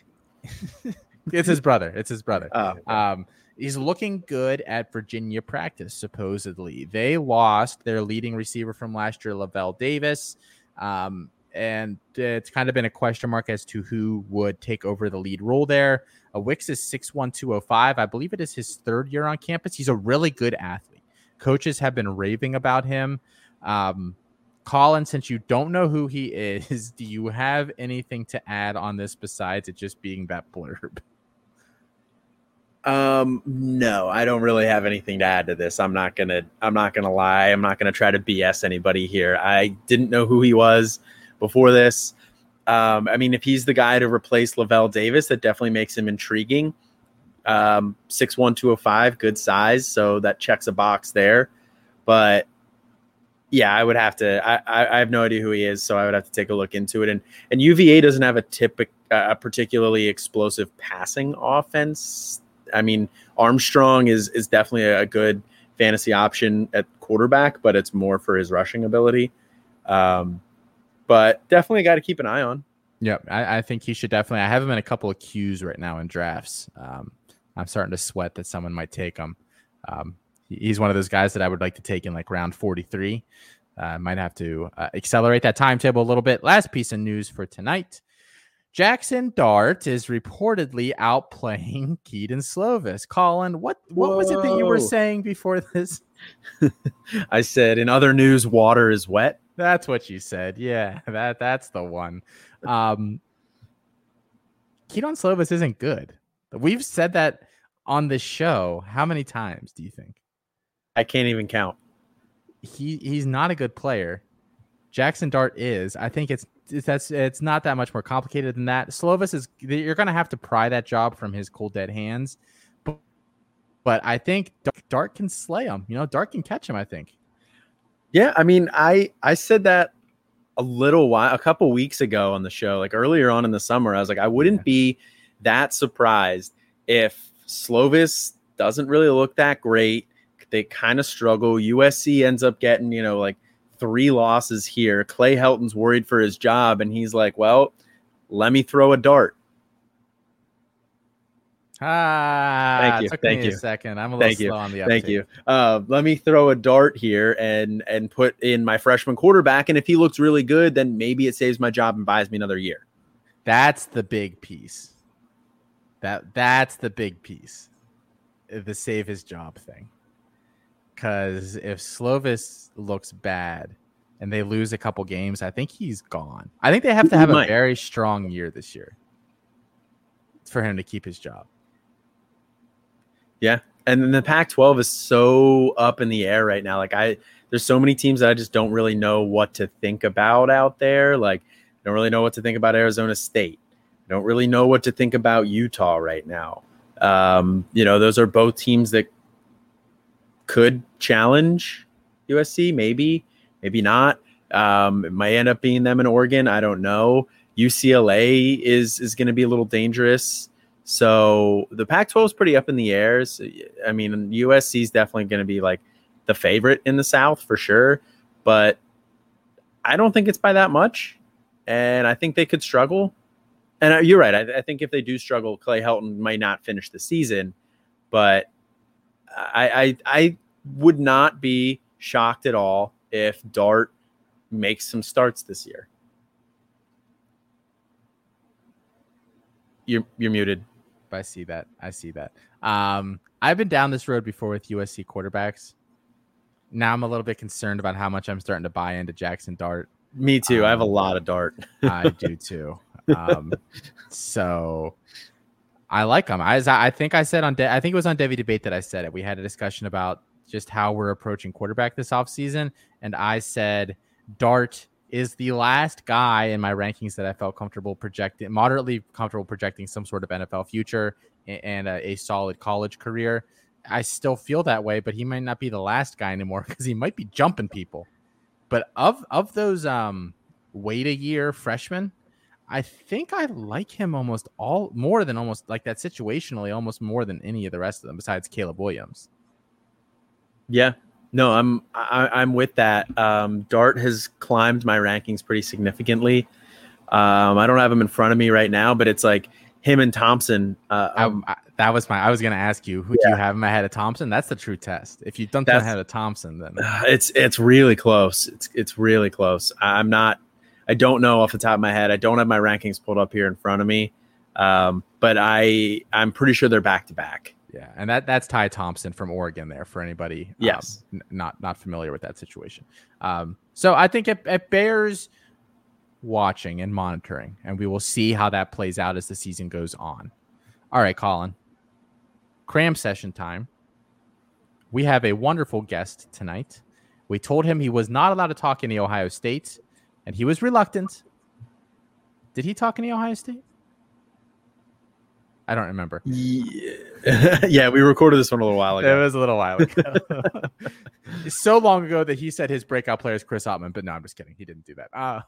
Speaker 3: Wick.
Speaker 2: it's his brother. It's his brother. Oh, um, He's looking good at Virginia practice, supposedly. They lost their leading receiver from last year, Lavel Davis. Um, and it's kind of been a question mark as to who would take over the lead role there. Wicks is 61205. I believe it is his third year on campus. He's a really good athlete. Coaches have been raving about him. Um, Colin, since you don't know who he is, do you have anything to add on this besides it just being that blurb?
Speaker 3: Um, no, I don't really have anything to add to this. I'm not gonna. I'm not gonna lie. I'm not gonna try to BS anybody here. I didn't know who he was before this. Um, I mean, if he's the guy to replace Lavel Davis, that definitely makes him intriguing. Um, six one two oh five, good size, so that checks a box there. But yeah, I would have to. I, I, I have no idea who he is, so I would have to take a look into it. And and UVA doesn't have a typical, a particularly explosive passing offense. I mean, Armstrong is is definitely a good fantasy option at quarterback, but it's more for his rushing ability. Um, but definitely got to keep an eye on.
Speaker 2: Yep, I, I, think he should definitely. I have him in a couple of queues right now in drafts. Um, I'm starting to sweat that someone might take him. Um, he's one of those guys that I would like to take in like round 43. I uh, might have to uh, accelerate that timetable a little bit. Last piece of news for tonight. Jackson Dart is reportedly outplaying Kedon Slovis. Colin, what what Whoa. was it that you were saying before this?
Speaker 3: I said in other news, water is wet.
Speaker 2: That's what you said. Yeah, that that's the one. Um Kedon Slovis isn't good. We've said that on the show. How many times do you think?
Speaker 3: I can't even count.
Speaker 2: He he's not a good player. Jackson Dart is. I think it's that's it's not that much more complicated than that. Slovis is you're going to have to pry that job from his cold dead hands. But, but I think Dart can slay him. You know, Dart can catch him, I think.
Speaker 3: Yeah, I mean, I I said that a little while a couple weeks ago on the show, like earlier on in the summer. I was like I wouldn't yeah. be that surprised if Slovis doesn't really look that great. They kind of struggle. USC ends up getting, you know, like three losses here. Clay Helton's worried for his job, and he's like, well, let me throw a dart.
Speaker 2: Ah, thank you. thank you. A second, I'm a little thank slow you. on the uptake.
Speaker 3: Thank you. Uh, let me throw a dart here and and put in my freshman quarterback, and if he looks really good, then maybe it saves my job and buys me another year.
Speaker 2: That's the big piece. That that's the big piece, the save his job thing. Because if Slovis looks bad and they lose a couple games, I think he's gone. I think they have to have a very strong year this year for him to keep his job.
Speaker 3: Yeah, and then the Pac-12 is so up in the air right now. Like I, there's so many teams that I just don't really know what to think about out there. Like, I don't really know what to think about Arizona State. I don't really know what to think about Utah right now. Um, you know, those are both teams that could challenge USC, maybe, maybe not. Um, it might end up being them in Oregon. I don't know. UCLA is is going to be a little dangerous. So the Pac-12 is pretty up in the air. So, I mean, USC is definitely going to be like the favorite in the South for sure, but I don't think it's by that much, and I think they could struggle and uh, you're right. I, I, think if they do struggle, Clay Helton might not finish the season, but I, I, I would not be shocked at all if Dart makes some starts this year. You're you're muted.
Speaker 2: I see that. I see that. Um, I've been down this road before with USC quarterbacks. Now I'm a little bit concerned about how much I'm starting to buy into Jackson Dart.
Speaker 3: Me too. Um, I have a um, lot of Dart.
Speaker 2: I do too. Um, so I like him. I, I think I said on, De- I think it was on Devy Debate that I said it. We had a discussion about just how we're approaching quarterback this offseason. And I said Dart is the last guy in my rankings that I felt comfortable projecting, moderately comfortable projecting some sort of NFL future and a, a solid college career. I still feel that way, but he might not be the last guy anymore because he might be jumping people. But of of those um wait a year freshmen, I think I like him almost all more than almost like that situationally, almost more than any of the rest of them besides Caleb Williams.
Speaker 3: Yeah, no, I'm I, am i am with that. Um, Dart has climbed my rankings pretty significantly. Um, I don't have him in front of me right now, but it's like him and Thompson. Uh,
Speaker 2: um, I, I, that was my. I was going to ask you, who yeah. do you have him ahead of Thompson? That's the true test. If you don't have ahead of Thompson, then
Speaker 3: it's it's really close. It's it's really close. I'm not I don't know off the top of my head. I don't have my rankings pulled up here in front of me, um, but I I'm pretty sure they're back to back.
Speaker 2: Yeah, and that that's Ty Thompson from Oregon. There for anybody,
Speaker 3: um, yes,
Speaker 2: n- not not familiar with that situation. Um, so I think it, it bears watching and monitoring, and we will see how that plays out as the season goes on. All right, Colin, cram session time. We have a wonderful guest tonight. We told him he was not allowed to talk any Ohio State and he was reluctant. Did he talk any Ohio State? I don't remember.
Speaker 3: Yeah. yeah, we recorded this one a little while ago.
Speaker 2: It was a little while ago. so long ago that he said his breakout player is Chris Ottman, but no, I'm just kidding. He didn't do that. Uh,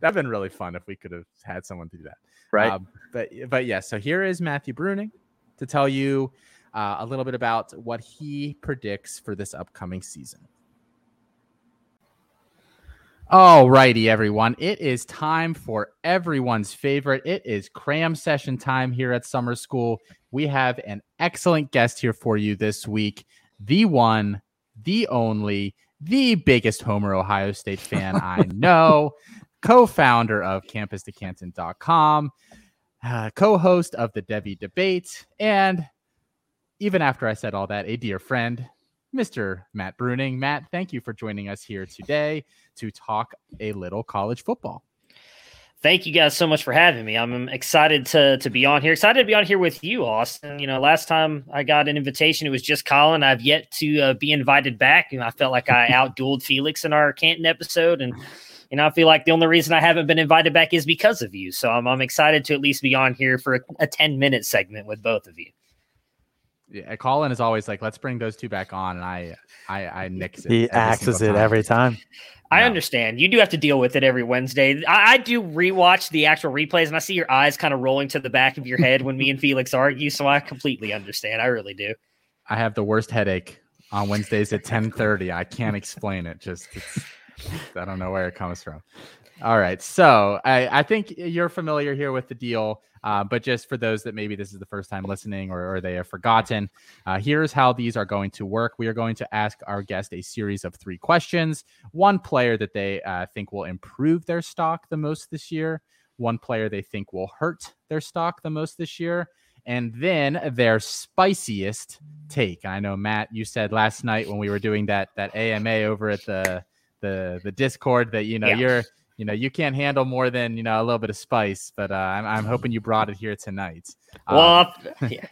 Speaker 2: that'd been really fun if we could have had someone do that.
Speaker 3: Right. Um,
Speaker 2: but but yes, yeah, so here is Matthew Bruning to tell you uh, a little bit about what he predicts for this upcoming season. All righty, everyone. It is time for everyone's favorite. It is cram session time here at Summer School. We have an excellent guest here for you this week. The one, the only, the biggest Homer Ohio State fan I know, co founder of campus2canton.com, uh, co host of the Devy Debate, and even after I said all that, a dear friend, Mr. Matt Bruning. Matt, thank you for joining us here today to talk a little college football.
Speaker 4: Thank you guys so much for having me. I'm excited to to be on here. Excited to be on here with you, Austin. You know, last time I got an invitation, it was just Colin. I've yet to uh, be invited back, and I felt like I outdueled Felix in our Canton episode, and you know, I feel like the only reason I haven't been invited back is because of you. So I'm I'm excited to at least be on here for a, a 10 minute segment with both of you
Speaker 2: yeah, Colin is always like, let's bring those two back on, and I, I, I nix it.
Speaker 5: He axes it every time.
Speaker 4: I no. understand. You do have to deal with it every Wednesday. I, I, do rewatch the actual replays, and I see your eyes kind of rolling to the back of your head when me and Felix argue. So I completely understand. I really do.
Speaker 2: I have the worst headache on Wednesdays at ten thirty. I can't explain it. Just I don't know where it comes from. All right, so I, I think you're familiar here with the deal. Uh, but just for those that maybe this is the first time listening or, or they have forgotten, uh, here's how these are going to work. We are going to ask our guest a series of three questions. One player that they uh, think will improve their stock the most this year, one player they think will hurt their stock the most this year, and then their spiciest take. I know Matt, you said last night when we were doing that that AMA over at the the the Discord that you know yeah. you're you know you can't handle more than you know a little bit of spice but uh, I'm, I'm hoping you brought it here tonight
Speaker 4: well um, yeah.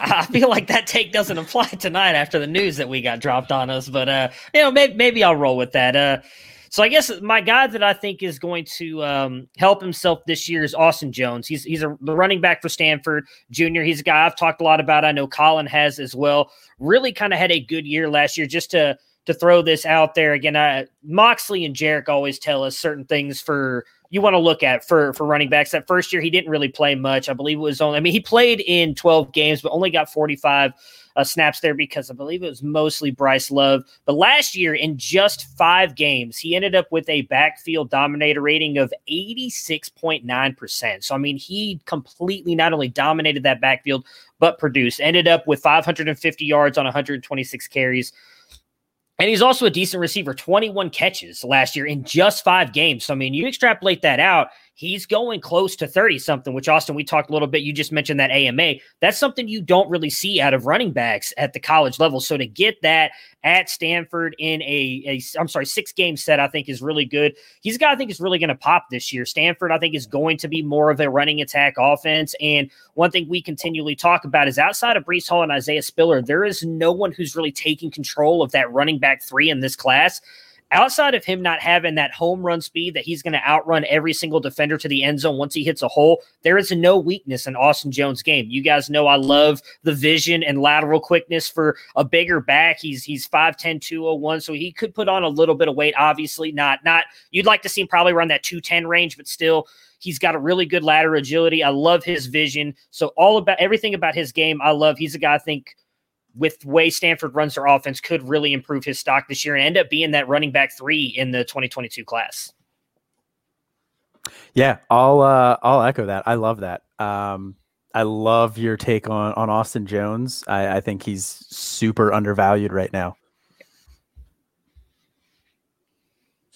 Speaker 4: i feel like that take doesn't apply tonight after the news that we got dropped on us but uh you know maybe, maybe i'll roll with that uh so I guess my guy that I think is going to um, help himself this year is Austin Jones. He's he's a the running back for Stanford Junior. He's a guy I've talked a lot about. I know Colin has as well. Really kind of had a good year last year. Just to to throw this out there again. I, Moxley and Jarek always tell us certain things for you want to look at for for running backs. That first year he didn't really play much. I believe it was only. I mean, he played in 12 games, but only got 45 uh, snaps there because I believe it was mostly Bryce Love. But last year, in just five games, he ended up with a backfield dominator rating of 86.9%. So, I mean, he completely not only dominated that backfield, but produced. Ended up with 550 yards on 126 carries. And he's also a decent receiver, 21 catches last year in just five games. So, I mean, you extrapolate that out, he's going close to 30 something, which Austin, we talked a little bit. You just mentioned that AMA. That's something you don't really see out of running backs at the college level. So to get that at Stanford in a, a I'm sorry, six game set, I think is really good. He's a guy I think is really going to pop this year. Stanford, I think, is going to be more of a running attack offense. And one thing we continually talk about is outside of Breece Hall and Isaiah Spiller, there is no one who's really taking control of that running back three in this class outside of him not having that home run speed that he's going to outrun every single defender to the end zone once he hits a hole, there is no weakness in Austin Jones' game. You guys know I love the vision and lateral quickness for a bigger back. He's he's 5'10, 201, so he could put on a little bit of weight. Obviously, not not you'd like to see him probably run that 210 range, but still He's got a really good ladder agility. I love his vision. So all about everything about his game, I love. He's a guy I think with the way Stanford runs their offense, could really improve his stock this year and end up being that running back three in the 2022 class.
Speaker 5: Yeah, I'll uh, I'll echo that. I love that. Um, I love your take on on Austin Jones. I, I think he's super undervalued right now.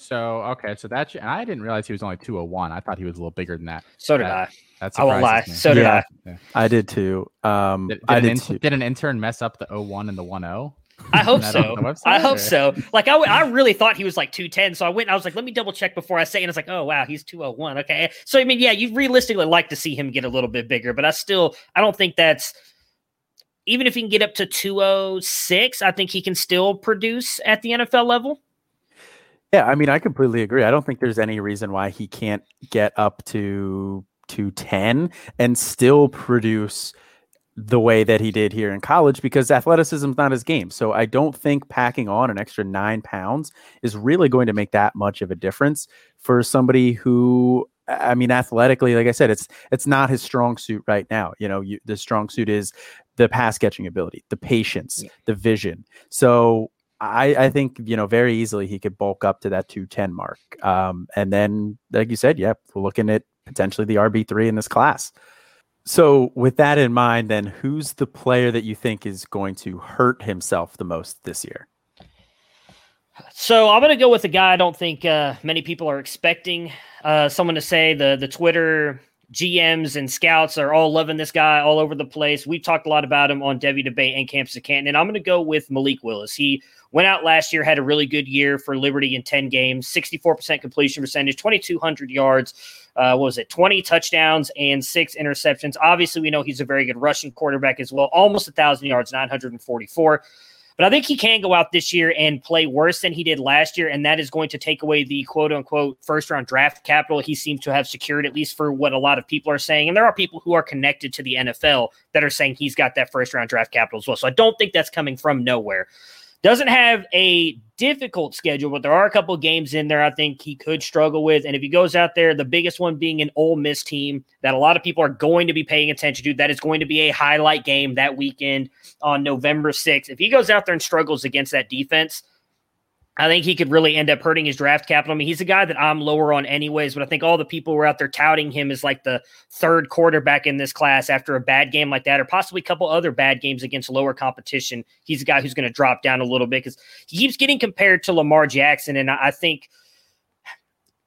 Speaker 2: So okay, so that's I didn't realize he was only 201. I thought he was a little bigger than that.
Speaker 4: So did
Speaker 2: that,
Speaker 4: I. That's I won't lie. Me. So did yeah, I.
Speaker 5: Yeah. I did too. Um,
Speaker 2: did, did
Speaker 5: I
Speaker 2: did, an too. did an intern mess up the 01 and the 10?
Speaker 4: I hope so. I hope so. Like I, I really thought he was like 210. So I went, I was like, let me double check before I say, it. and it's like, oh wow, he's 201. Okay. So I mean, yeah, you realistically like to see him get a little bit bigger, but I still I don't think that's even if he can get up to 206, I think he can still produce at the NFL level.
Speaker 5: Yeah, I mean, I completely agree. I don't think there's any reason why he can't get up to
Speaker 3: to 10 and still produce the way that he did here in college because athleticism is not his game. So I don't think packing on an extra nine pounds is really going to make that much of a difference for somebody who I mean, athletically, like I said, it's it's not his strong suit right now. You know, you, the strong suit is the pass catching ability, the patience, yeah. the vision. So I, I think you know very easily he could bulk up to that 210 mark. Um, and then, like you said, yeah, we're looking at potentially the RB three in this class. So, with that in mind, then who's the player that you think is going to hurt himself the most this year?
Speaker 4: So, I'm going to go with a guy I don't think uh, many people are expecting uh, someone to say. The the Twitter GMs and scouts are all loving this guy all over the place. We've talked a lot about him on Devy Debate and Campus of Canton, and I'm going to go with Malik Willis. He went out last year, had a really good year for Liberty in 10 games, 64% completion percentage, 2,200 yards uh, what was it, 20 touchdowns and six interceptions. Obviously, we know he's a very good rushing quarterback as well, almost a 1,000 yards, 944. But I think he can go out this year and play worse than he did last year, and that is going to take away the quote unquote first round draft capital he seems to have secured, at least for what a lot of people are saying. And there are people who are connected to the NFL that are saying he's got that first round draft capital as well. So I don't think that's coming from nowhere. Doesn't have a difficult schedule, but there are a couple games in there I think he could struggle with. And if he goes out there, the biggest one being an Ole Miss team that a lot of people are going to be paying attention to, that is going to be a highlight game that weekend on November 6th. If he goes out there and struggles against that defense, I think he could really end up hurting his draft capital. I mean, he's a guy that I'm lower on anyways, but I think all the people who are out there touting him as like the third quarterback in this class after a bad game like that, or possibly a couple other bad games against lower competition. He's a guy who's going to drop down a little bit because he keeps getting compared to Lamar Jackson. And I think –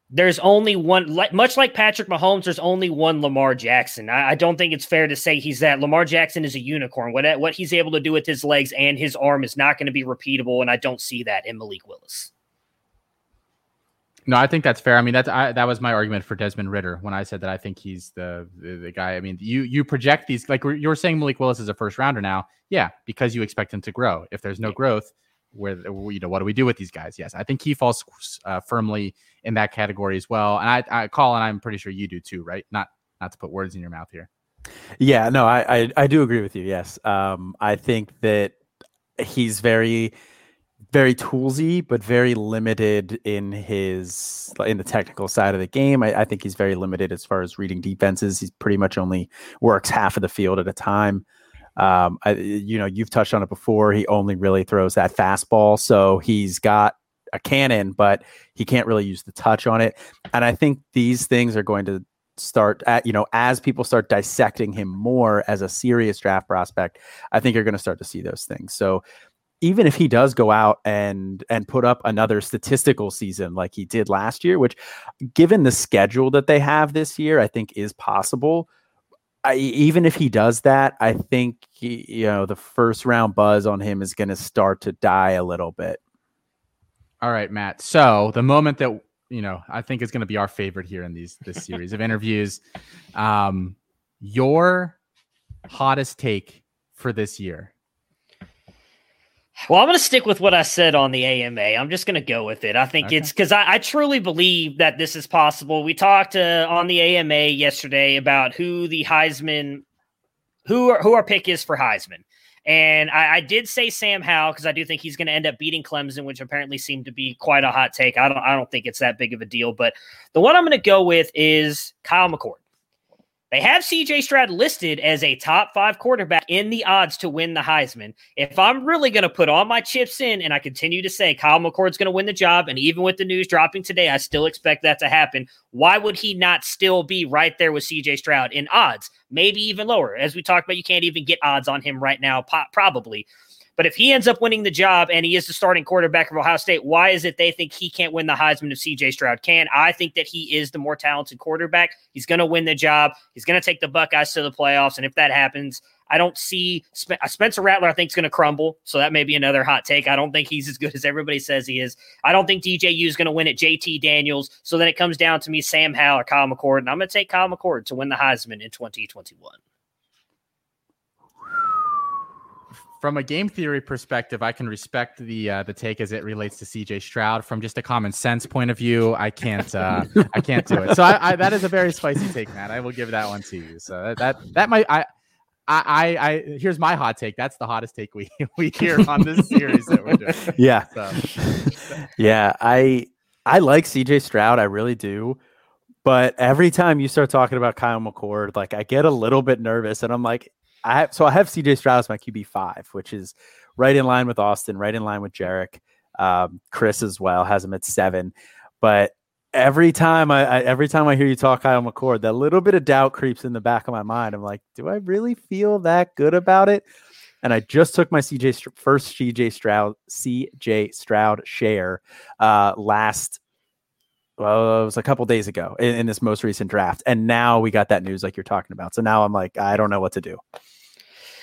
Speaker 4: there's only one, much like Patrick Mahomes, there's only one Lamar Jackson. I, I, don't think it's fair to say he's that. Lamar Jackson is a unicorn. What, what he's able to do with his legs and his arm is not going to be repeatable, and I don't see that in Malik Willis.
Speaker 2: No, I think that's fair. I mean, that's I, that was my argument for Desmond Ridder when I said that I think he's the, the, the guy. I mean, you you project these like you're saying Malik Willis is a first rounder now, yeah, because you expect him to grow. If there's no growth, where you know what do we do with these guys? Yes, I think he falls uh, firmly in that category as well. And I, I call, and I'm pretty sure you do too, right? Not not to put words in your mouth here.
Speaker 3: Yeah, no, I I, I do agree with you. Yes, um, I think that he's very very toolsy, but very limited in his in the technical side of the game. I, I, think he's very limited as far as reading defenses. He's pretty much only works half of the field at a time. Um, I, you know, you've touched on it before. He only really throws that fastball, so he's got a cannon, but he can't really use the touch on it. And I think these things are going to start at you know as people start dissecting him more as a serious draft prospect i think you're going to start to see those things so even if he does go out and and put up another statistical season like he did last year which given the schedule that they have this year i think is possible I, even if he does that, I think he, you know the first round buzz on him is going to start to die a little bit.
Speaker 2: All right, Matt. So the moment that you know, I think is going to be our favorite here in these this series of interviews. Um, your hottest take for this year.
Speaker 4: Well, I'm going to stick with what I said on the AMA. I'm just going to go with it. I think okay. it's because I, I, truly believe that this is possible. We talked uh, on the AMA yesterday about who the Heisman, who who our pick is for Heisman, and I, I did say Sam Howell because I do think he's going to end up beating Clemson, which apparently seemed to be quite a hot take. I don't I don't think it's that big of a deal, but the one I'm going to go with is Kyle McCord. They have CJ Stroud listed as a top five quarterback in the odds to win the Heisman. If I'm really going to put all my chips in and I continue to say Kyle McCord's going to win the job, and even with the news dropping today, I still expect that to happen, why would he not still be right there with CJ Stroud in odds? Maybe even lower. As we talked about, you can't even get odds on him right now, probably. But if he ends up winning the job and he is the starting quarterback of Ohio State, why is it they think he can't win the Heisman if CJ Stroud can? I think that he is the more talented quarterback. He's going to win the job. He's going to take the Buckeyes to the playoffs. And if that happens, I don't see uh, Spencer Rattler. I think is going to crumble, so that may be another hot take. I don't think he's as good as everybody says he is. I don't think DJU is going to win at JT Daniels. So then it comes down to me, Sam Howell or Kyle McCord, and I'm going to take Kyle McCord to win the Heisman in 2021
Speaker 2: from a game theory perspective, I can respect the uh, the take as it relates to CJ Stroud. From just a common sense point of view, I can't uh, I can't do it. So I, I, that is a very spicy take, Matt. I will give that one to you. So that that, that might I. I, I, here's my hot take. That's the hottest take we we hear on this series that we're doing.
Speaker 5: Yeah, so. yeah. I I like CJ Stroud. I really do. But every time you start talking about Kyle McCord, like I get a little bit nervous, and I'm like, I have, so I have CJ Stroud as my QB five, which is right in line with Austin, right in line with Jarek. Um, Chris as well has him at seven, but every time I, I, every time I hear you talk Kyle McCord, that little bit of doubt creeps in the back of my mind. I'm like, do I really feel that good about it? And I just took my CJ first CJ Stroud CJ Stroud share uh, last well, it was a couple days ago in, in, this most recent draft. And now we got that news like you're talking about. So now I'm like, I don't know what to do.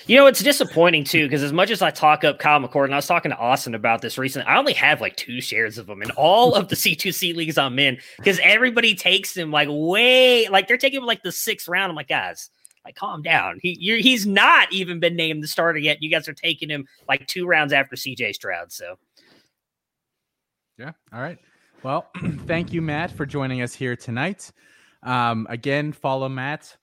Speaker 4: You know, it's disappointing too, because as much as I talk up Kyle McCord, and I was talking to Austin about this recently, I only have like two shares of him in all of the C2C leagues I'm in because everybody takes him like way, like they're taking him like the sixth round. I'm like, guys, like calm down. He he's not even been named the starter yet. You guys are taking him like two rounds after CJ Stroud. So,
Speaker 2: yeah. All right. Well, thank you, Matt, for joining us here tonight. Um, again, follow Matt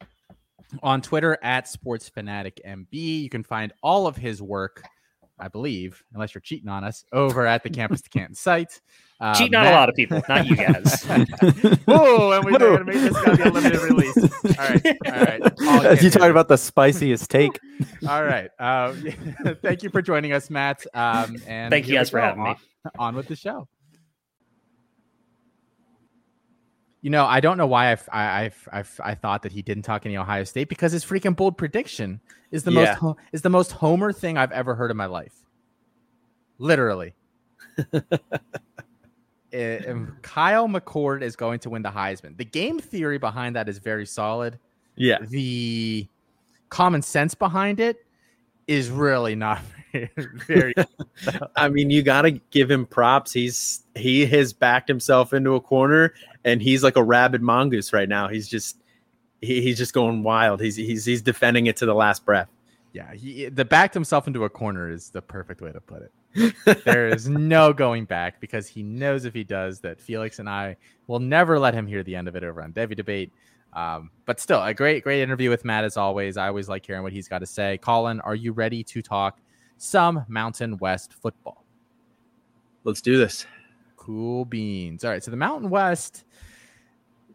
Speaker 2: on Twitter at Sports Fanatic MB. You can find all of his work, I believe, unless you're cheating on us, over at the Campus to Canton site.
Speaker 4: Uh, cheating Matt... on a lot of people, not you guys.
Speaker 2: Whoa, and we're going to make this guy be a limited release. All right, all right.
Speaker 5: As you talking about the spiciest take.
Speaker 2: all right. Uh, thank you for joining us, Matt. Um, and
Speaker 4: thank you guys for having
Speaker 2: on,
Speaker 4: me.
Speaker 2: On with the show. You know, I don't know why I I I I thought that he didn't talk any Ohio State because his freaking bold prediction is the yeah. most is the most homer thing I've ever heard in my life. Literally. Eh, um, Kyle McCord is going to win the Heisman. The game theory behind that is very solid.
Speaker 3: Yeah.
Speaker 2: The common sense behind it is really not very.
Speaker 3: I mean, you got to give him props. He's he has backed himself into a corner, and he's like a rabid mongoose right now. He's just he, he's just going wild. He's he's he's defending it to the last breath.
Speaker 2: Yeah, he the backed himself into a corner is the perfect way to put it. there is no going back because he knows if he does that Felix and I will never let him hear the end of it over on Devy Debate. Um, but still, a great, great interview with Matt as always. I always like hearing what he's got to say. Colin, are you ready to talk some Mountain West football?
Speaker 3: Let's do this.
Speaker 2: Cool beans. All right. So the Mountain West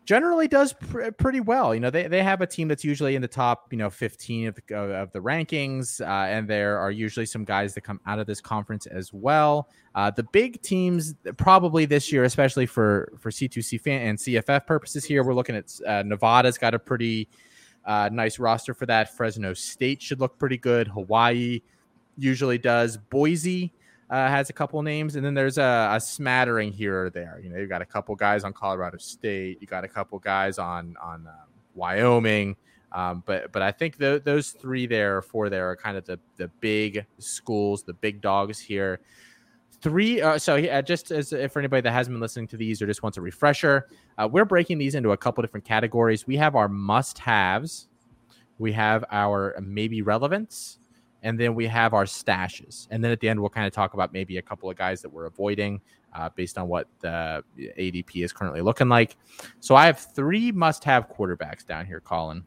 Speaker 2: generally does pr- pretty well. You know, they, they have a team that's usually in the top, you know, 15 of the, of the rankings. Uh, and there are usually some guys that come out of this conference as well. Uh, the big teams probably this year, especially for, for C2C fan and CFF purposes here, we're looking at uh, Nevada's got a pretty uh, nice roster for that. Fresno State should look pretty good. Hawaii usually does. Boise uh, has a couple names, and then there's a, a, smattering here or there. You know, you've got a couple guys on Colorado State, you got a couple guys on on um, Wyoming, um, but but I think the, those three there, four there, are kind of the the big schools, the big dogs here. Three. Uh, so uh, just as for anybody that hasn't been listening to these or just wants a refresher, uh, we're breaking these into a couple different categories. We have our must-haves, we have our maybe relevance, and then we have our stashes. And then at the end, we'll kind of talk about maybe a couple of guys that we're avoiding uh, based on what the ADP is currently looking like. So I have three must have quarterbacks down here, Colin.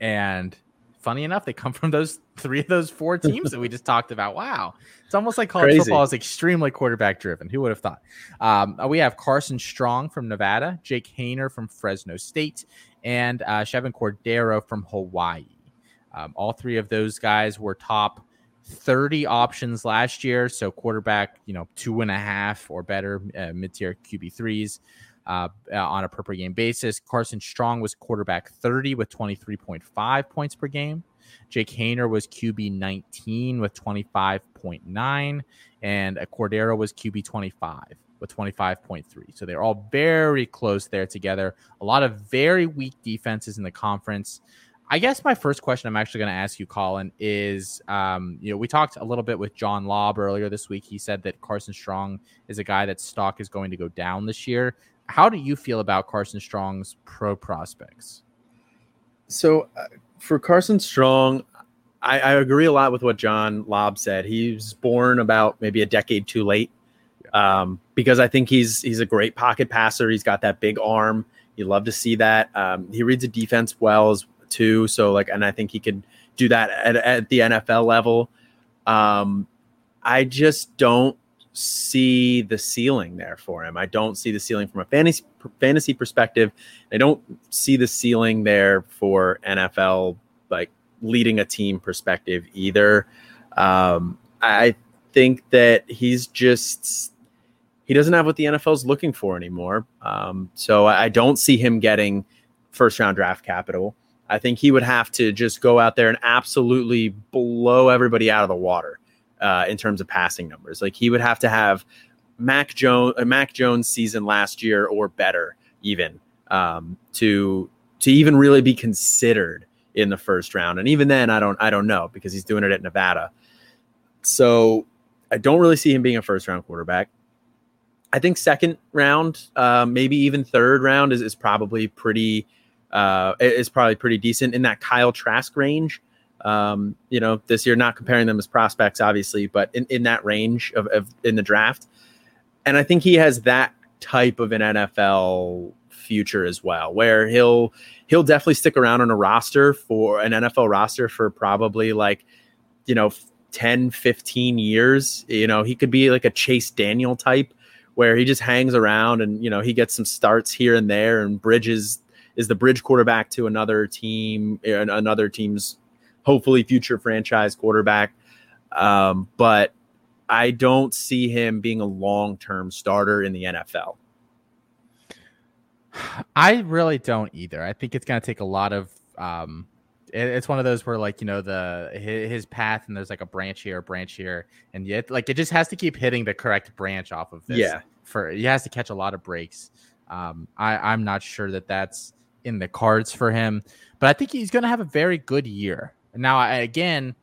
Speaker 2: And funny enough, they come from those three of those four teams that we just talked about. Wow. It's almost like college Crazy. football is extremely quarterback driven. Who would have thought? Um, we have Carson Strong from Nevada, Jake Haener from Fresno State, and uh, Chevan Cordeiro from Hawaii. Um, all three of those guys were top 30 options last year. So quarterback, you know, two and a half or better uh, mid tier QB threes uh, uh, on a per per game basis. Carson Strong was quarterback 30 with 23.5 points per game. Jake Haener was QB 19 with 25.9, and Cordeiro was QB 25 with 25.3. So they're all very close there together. A lot of very weak defenses in the conference. I guess my first question I'm actually going to ask you, Colin, is um, you know, we talked a little bit with John Lobb earlier this week. He said that Carson Strong is a guy that stock is going to go down this year. How do you feel about Carson Strong's pro prospects?
Speaker 3: So uh, for Carson Strong, I, I, agree a lot with what John Lobb said. He's born about maybe a decade too late, um, because I think he's he's a great pocket passer. He's got that big arm. You love to see that. Um, he reads the defense well as too. So like, and I think he could do that at, at the NFL level. Um, I just don't see the ceiling there for him. I don't see the ceiling from a fantasy fantasy perspective. I don't see the ceiling there for NFL like leading a team perspective either. Um, I think that he's just he doesn't have what the NFL is looking for anymore. Um, so I don't see him getting first round draft capital. I think he would have to just go out there and absolutely blow everybody out of the water uh, in terms of passing numbers. Like he would have to have Mac Jones, a Mac Jones season last year or better, even um, to to even really be considered in the first round. And even then, I don't I don't know because he's doing it at Nevada. So I don't really see him being a first round quarterback. I think second round, uh, maybe even third round is, is probably pretty uh, is probably pretty decent in that Kyle Trask range. Um, you know, this year, not comparing them as prospects, obviously, but in, in that range of, of in the draft. And I think he has that type of an NFL future as well, where he'll he'll definitely stick around on a roster for an NFL roster for probably like, you know, 10, 15 years. You know, he could be like a Chase Daniel type where he just hangs around and, you know, he gets some starts here and there and bridges is the bridge quarterback to another team, another team's hopefully future franchise quarterback. Um, but I don't see him being a long term starter in the NFL.
Speaker 2: I really don't either. I think it's going to take a lot of. Um, it, it's one of those where, like, you know, the his, his, path and there's like a branch here, a branch here, and yet, like, it just has to keep hitting the correct branch off of this.
Speaker 3: Yeah.
Speaker 2: For he has to catch a lot of breaks. Um, I, I'm not sure that that's in the cards for him, but I think he's going to have a very good year. Now, I, again,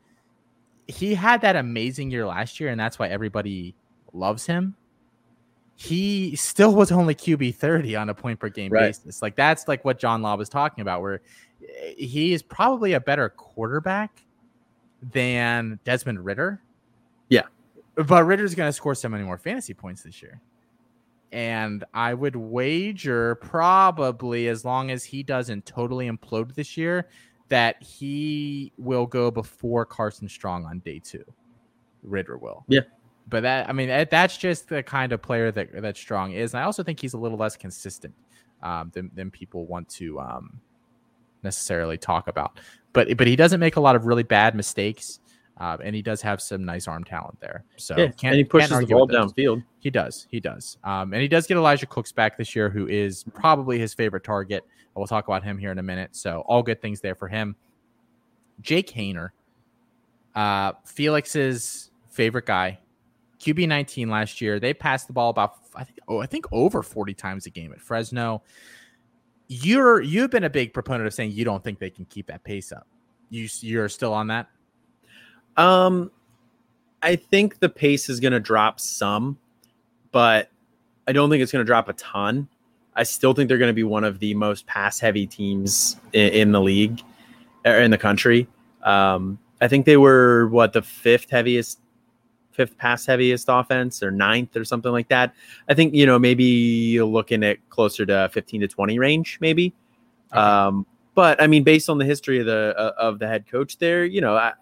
Speaker 2: he had that amazing year last year, and that's why everybody loves him. He still was only QB 30 on a point per game right. basis. Like that's like what John Law was talking about, where he is probably a better quarterback than Desmond Ridder.
Speaker 3: Yeah.
Speaker 2: But Ridder's going to score so many more fantasy points this year. And I would wager probably as long as he doesn't totally implode this year, that he will go before Carson Strong on day two. Ridder will.
Speaker 3: Yeah.
Speaker 2: But that, I mean, that's just the kind of player that that Strong is. And I also think he's a little less consistent um, than, than people want to um, necessarily talk about. But but he doesn't make a lot of really bad mistakes. Uh, and he does have some nice arm talent there. So
Speaker 3: yeah, and he pushes the ball downfield.
Speaker 2: He does, he does, um, and he does get Elijah Cooks back this year, who is probably his favorite target. We'll talk about him here in a minute. So all good things there for him. Jake Haener, uh, Felix's favorite guy, QB nineteen last year. They passed the ball about I think oh I think over forty times a game at Fresno. You're you've been a big proponent of saying you don't think they can keep that pace up. You you're still on that.
Speaker 3: Um, I think the pace is going to drop some, but I don't think it's going to drop a ton. I still think they're going to be one of the most pass heavy teams in, in the league or er, in the country. Um, I think they were what the fifth heaviest, fifth pass heaviest offense or ninth or something like that. I think, you know, maybe you're looking at closer to 15 to 20 range, maybe. Okay. Um, but I mean, based on the history of the uh, of the head coach there, you know, I,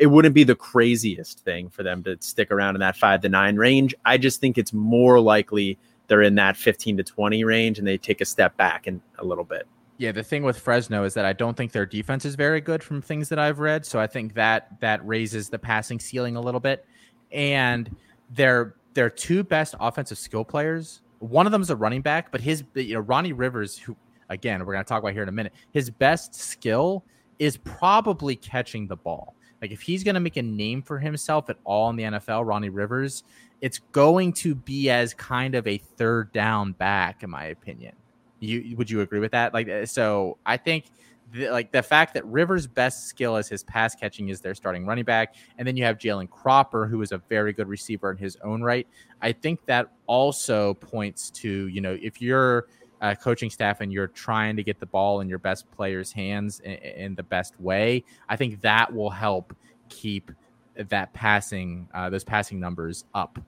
Speaker 3: it wouldn't be the craziest thing for them to stick around in that five to nine range. I just think it's more likely they're in that 15 to 20 range and they take a step back in a little bit.
Speaker 2: Yeah, the thing with Fresno is that I don't think their defense is very good from things that I've read. So I think that that raises the passing ceiling a little bit. And their their two best offensive skill players, one of them is a running back, but his you know Ronnie Rivers, who again we're gonna talk about here in a minute, his best skill is probably catching the ball. Like if he's going to make a name for himself at all in the NFL, Ronnie Rivers, it's going to be as kind of a third down back, in my opinion. You would you agree with that? Like uh, so, I think the, like the fact that Rivers' best skill is his pass catching is their starting running back, and then you have Jalen Cropper, who is a very good receiver in his own right. I think that also points to you know if you're uh, coaching staff and you're trying to get the ball in your best players' hands in, in the best way, I think that will help keep that passing uh, those passing numbers up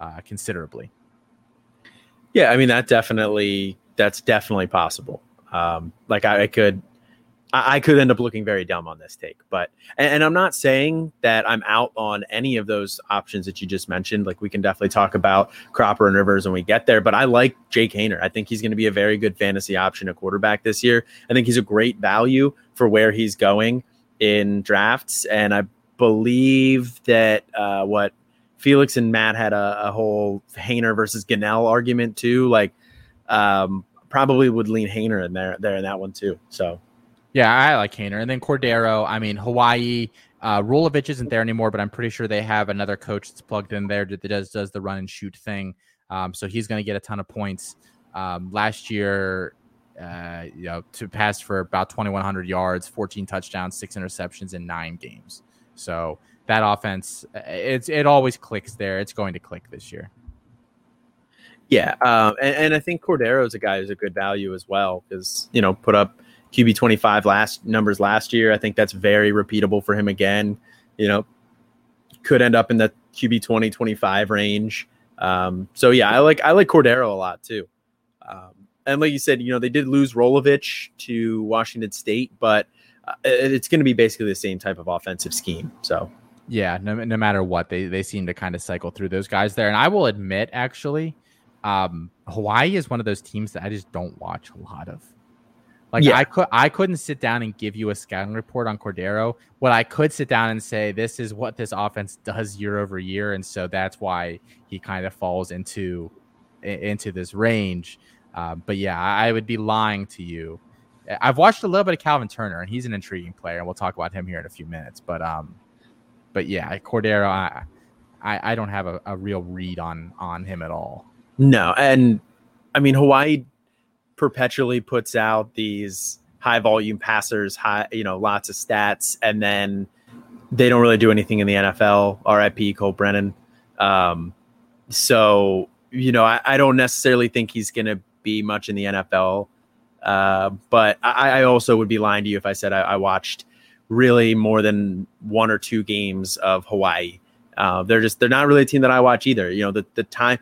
Speaker 2: uh, considerably.
Speaker 3: Yeah, I mean that definitely that's definitely possible. Um, like I, I could I, could end up looking very dumb on this take, but and, and, I'm not saying that I'm out on any of those options that you just mentioned. Like we can definitely talk about Cropper and Rivers when we get there, but I like Jake Haener. I think he's going to be a very good fantasy option at quarterback this year. I think he's a great value for where he's going in drafts, and I believe that uh, what Felix and Matt had a, a whole Haener versus Gunnell argument too. Like, um, probably would lean Haener in there there in that one too. So
Speaker 2: yeah, I like Haener. And then Cordeiro, I mean, Hawaii, uh, Rolovich isn't there anymore, but I'm pretty sure they have another coach that's plugged in there that does, does the run and shoot thing. Um, so he's going to get a ton of points. Um, last year, uh, you know, to pass for about 2,100 yards, 14 touchdowns, six interceptions in nine games. So that offense, uh, it's it always clicks there. It's going to click this year.
Speaker 3: Yeah, um, and, and, I think Cordeiro is a guy who's a good value as well because you know put up QB 25 last numbers last year. I think that's very repeatable for him again. You know, could end up in the QB 20 25 range. Um, so yeah, I like I like Cordeiro a lot too. Um, and like you said, you know, they did lose Rolovich to Washington State, but uh, it's going to be basically the same type of offensive scheme. So
Speaker 2: yeah, no, no matter what, they they seem to kind of cycle through those guys there. And I will admit, actually, um, Hawaii is one of those teams that I just don't watch a lot of. Like yeah. I could I couldn't sit down and give you a scouting report on Cordeiro. What I could sit down and say this is what this offense does year over year, and so that's why he kind of falls into into this range. Um, but yeah, I would be lying to you. I've watched a little bit of Calvin Turner, and he's an intriguing player, and we'll talk about him here in a few minutes. But um, but yeah, Cordeiro, I I, I don't have a, a real read on on him at all.
Speaker 3: No, and I mean Hawaii perpetually puts out these high volume passers, high, you know, lots of stats, and then they don't really do anything in the NFL. RIP Colt Brennan. Um, so you know, I, I, don't necessarily think he's going to be much in the NFL. Uh, but I, I, also would be lying to you if I said I, I, watched really more than one or two games of Hawaii. Uh, they're just they're not really a team that I watch either. You know, the the time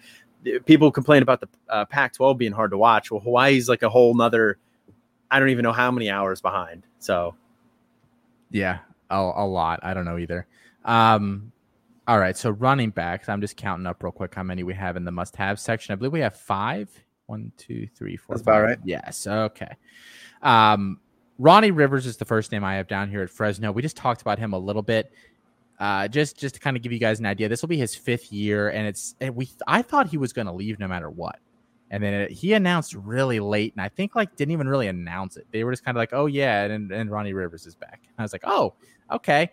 Speaker 3: people complain about the uh, Pac-12 being hard to watch. Well, Hawaii's like a whole nother. I don't even know how many hours behind. So,
Speaker 2: yeah, a, a lot. I don't know either. Um, all right, so running backs. I'm just counting up real quick how many we have in the must-have section. I believe we have five. One, two, three, four.
Speaker 3: That's five. about right.
Speaker 2: Yes. Okay. Um, Ronnie Rivers is the first name I have down here at Fresno. We just talked about him a little bit. Uh, just just to kind of give you guys an idea, this will be his fifth year, and it's and we I thought he was going to leave no matter what, and then it, he announced really late, and I think like didn't even really announce it. They were just kind of like, oh yeah, and and Ronnie Rivers is back. And I was like, oh okay,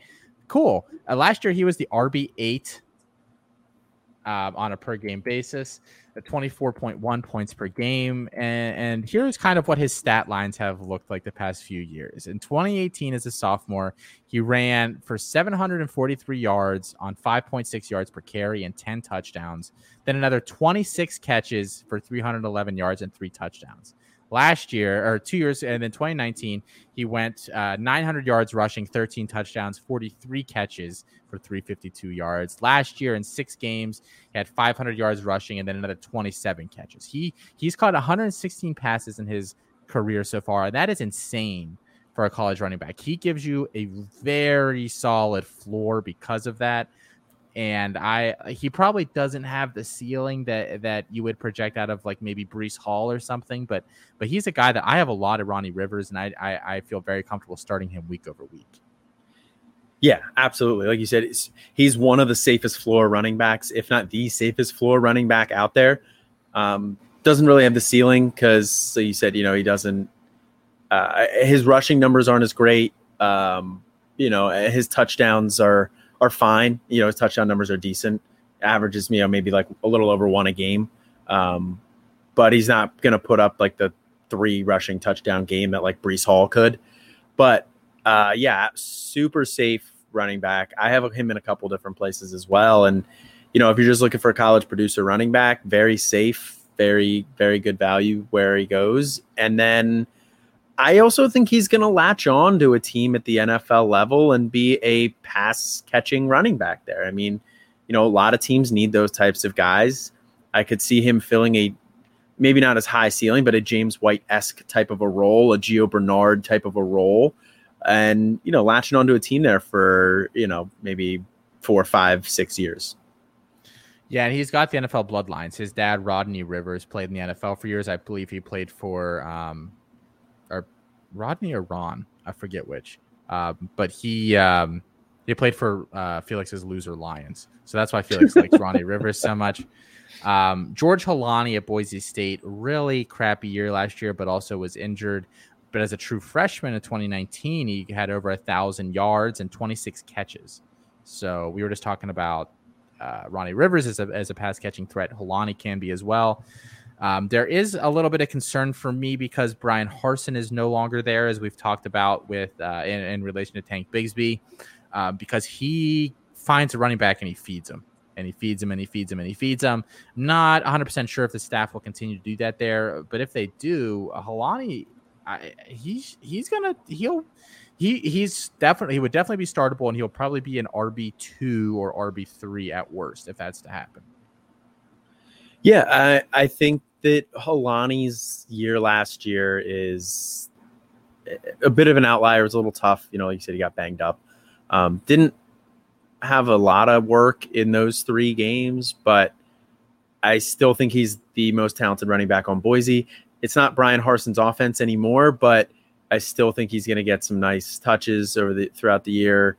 Speaker 2: cool. Uh, last year he was the RB eight um, on a per game basis. 24.1 points per game. And, and, here's kind of what his stat lines have looked like the past few years. In 2018, as a sophomore, he ran for 743 yards on 5.6 yards per carry and 10 touchdowns. Then another 26 catches for 311 yards and three touchdowns last year or two years and then 2019 he went uh, 900 yards rushing 13 touchdowns 43 catches for 352 yards. Last year in six games he had 500 yards rushing and then another 27 catches. He he's caught 116 passes in his career so far that is insane for a college running back. He gives you a very solid floor because of that and I he probably doesn't have the ceiling that that you would project out of like maybe Breece Hall or something, but but he's a guy that I have a lot of Ronnie Rivers, and I I, I feel very comfortable starting him week over week.
Speaker 3: Yeah, absolutely. Like you said, he's one of the safest floor running backs, if not the safest floor running back out there. Um, doesn't really have the ceiling because, so you said, you know, he doesn't. Uh, his rushing numbers aren't as great. Um, you know, his touchdowns are are fine. You know, his touchdown numbers are decent. Averages, you know, maybe like a little over one a game. Um, but he's not going to put up like the three rushing touchdown game that like Breece Hall could. But uh, yeah, super safe running back. I have him in a couple different places as well. And, you know, if you're just looking for a college producer running back, very safe very, very good value where he goes. And then I also think he's going to latch on to a team at the NFL level and be a pass catching running back there. I mean, you know, a lot of teams need those types of guys. I could see him filling a maybe not as high ceiling, but a James White esque type of a role, a Gio Bernard type of a role, and you know, latching onto a team there for you know maybe four, five, six years.
Speaker 2: Yeah, and he's got the NFL bloodlines. His dad, Rodney Rivers, played in the NFL for years. I believe he played for, um, Rodney or Ron, I forget which. Um, but he um, he played for uh, Felix's loser Lions, so that's why Felix likes Ronnie Rivers so much. Um, George Holani at Boise State, really crappy year last year, but also was injured. But as a true freshman in 2019, he had over a thousand yards and 26 catches. So we were just talking about uh, Ronnie Rivers as a, as a pass catching threat. Halani can be as well. Um, there is a little bit of concern for me because Bryan Harsin is no longer there, as we've talked about with uh, in, in, relation to Tank Bigsby, uh, because he finds a running back and he feeds him and he feeds him and he feeds him and he feeds him. Not 100% sure if the staff will continue to do that there, but if they do, uh, Holani, I, he's he's gonna he'll he he's definitely he would definitely be startable and he'll probably be an RB two or RB three at worst if that's to happen.
Speaker 3: Yeah, I I think that Holani's year last year is a bit of an outlier. It was a little tough. You know, you said, he got banged up. Um, didn't have a lot of work in those three games, but I still think he's the most talented running back on Boise. It's not Bryan Harsin's offense anymore, but I still think he's going to get some nice touches over the throughout the year.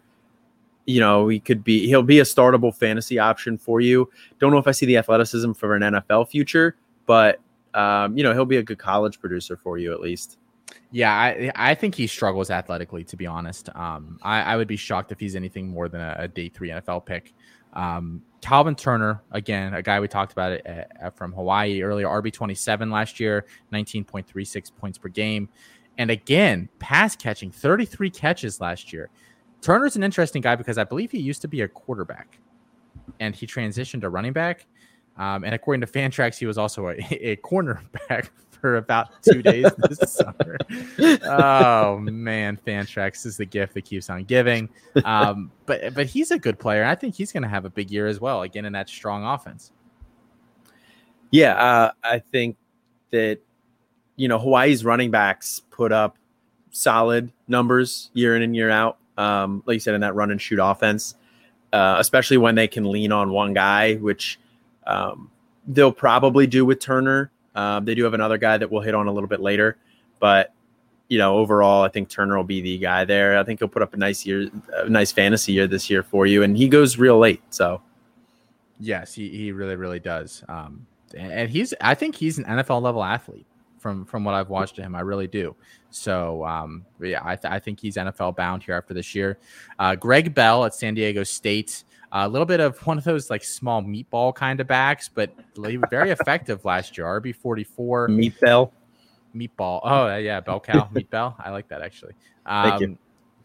Speaker 3: You know, he could be he'll be a startable fantasy option for you. Don't know if I see the athleticism for an NFL future, but um, you know, he'll be a good college producer for you at least.
Speaker 2: Yeah, I I think he struggles athletically. To be honest, um, I, I would be shocked if he's anything more than a, a day three NFL pick. Um, Calvin Turner, again, a guy we talked about it uh, uh, from Hawaii earlier, RB twenty seven last year, nineteen point three six points per game, and again, pass catching, thirty three catches last year. Turner's an interesting guy because I believe he used to be a quarterback, and he transitioned to running back. Um, and according to Fantrax, he was also a, a cornerback for about two days this summer. Oh man, Fantrax is the gift that keeps on giving. Um, but but he's a good player. I think he's going to have a big year as well. Again, in that strong offense.
Speaker 3: Yeah, uh, I think that you know Hawaii's running backs put up solid numbers year in and year out. Um, like you said, in that run and shoot offense, uh, especially when they can lean on one guy, which um, they'll probably do with Turner. Um, they do have another guy that we'll hit on a little bit later, but you know, overall, I think Turner will be the guy there. I think he'll put up a nice year, a nice fantasy year this year for you, and he goes real late. So,
Speaker 2: yes, he, he really really does. Um, and he's I think he's an NFL level athlete from from what I've watched of him. I really do. So um, yeah, I, th- I think he's NFL bound here after this year. Uh, Greg Bell at San Diego State a little bit of one of those like small meatball kind of backs, but very effective last year. RB forty four
Speaker 3: meat bell,
Speaker 2: meatball. Oh yeah, bell cow meat bell. I like that actually. Um, Thank you.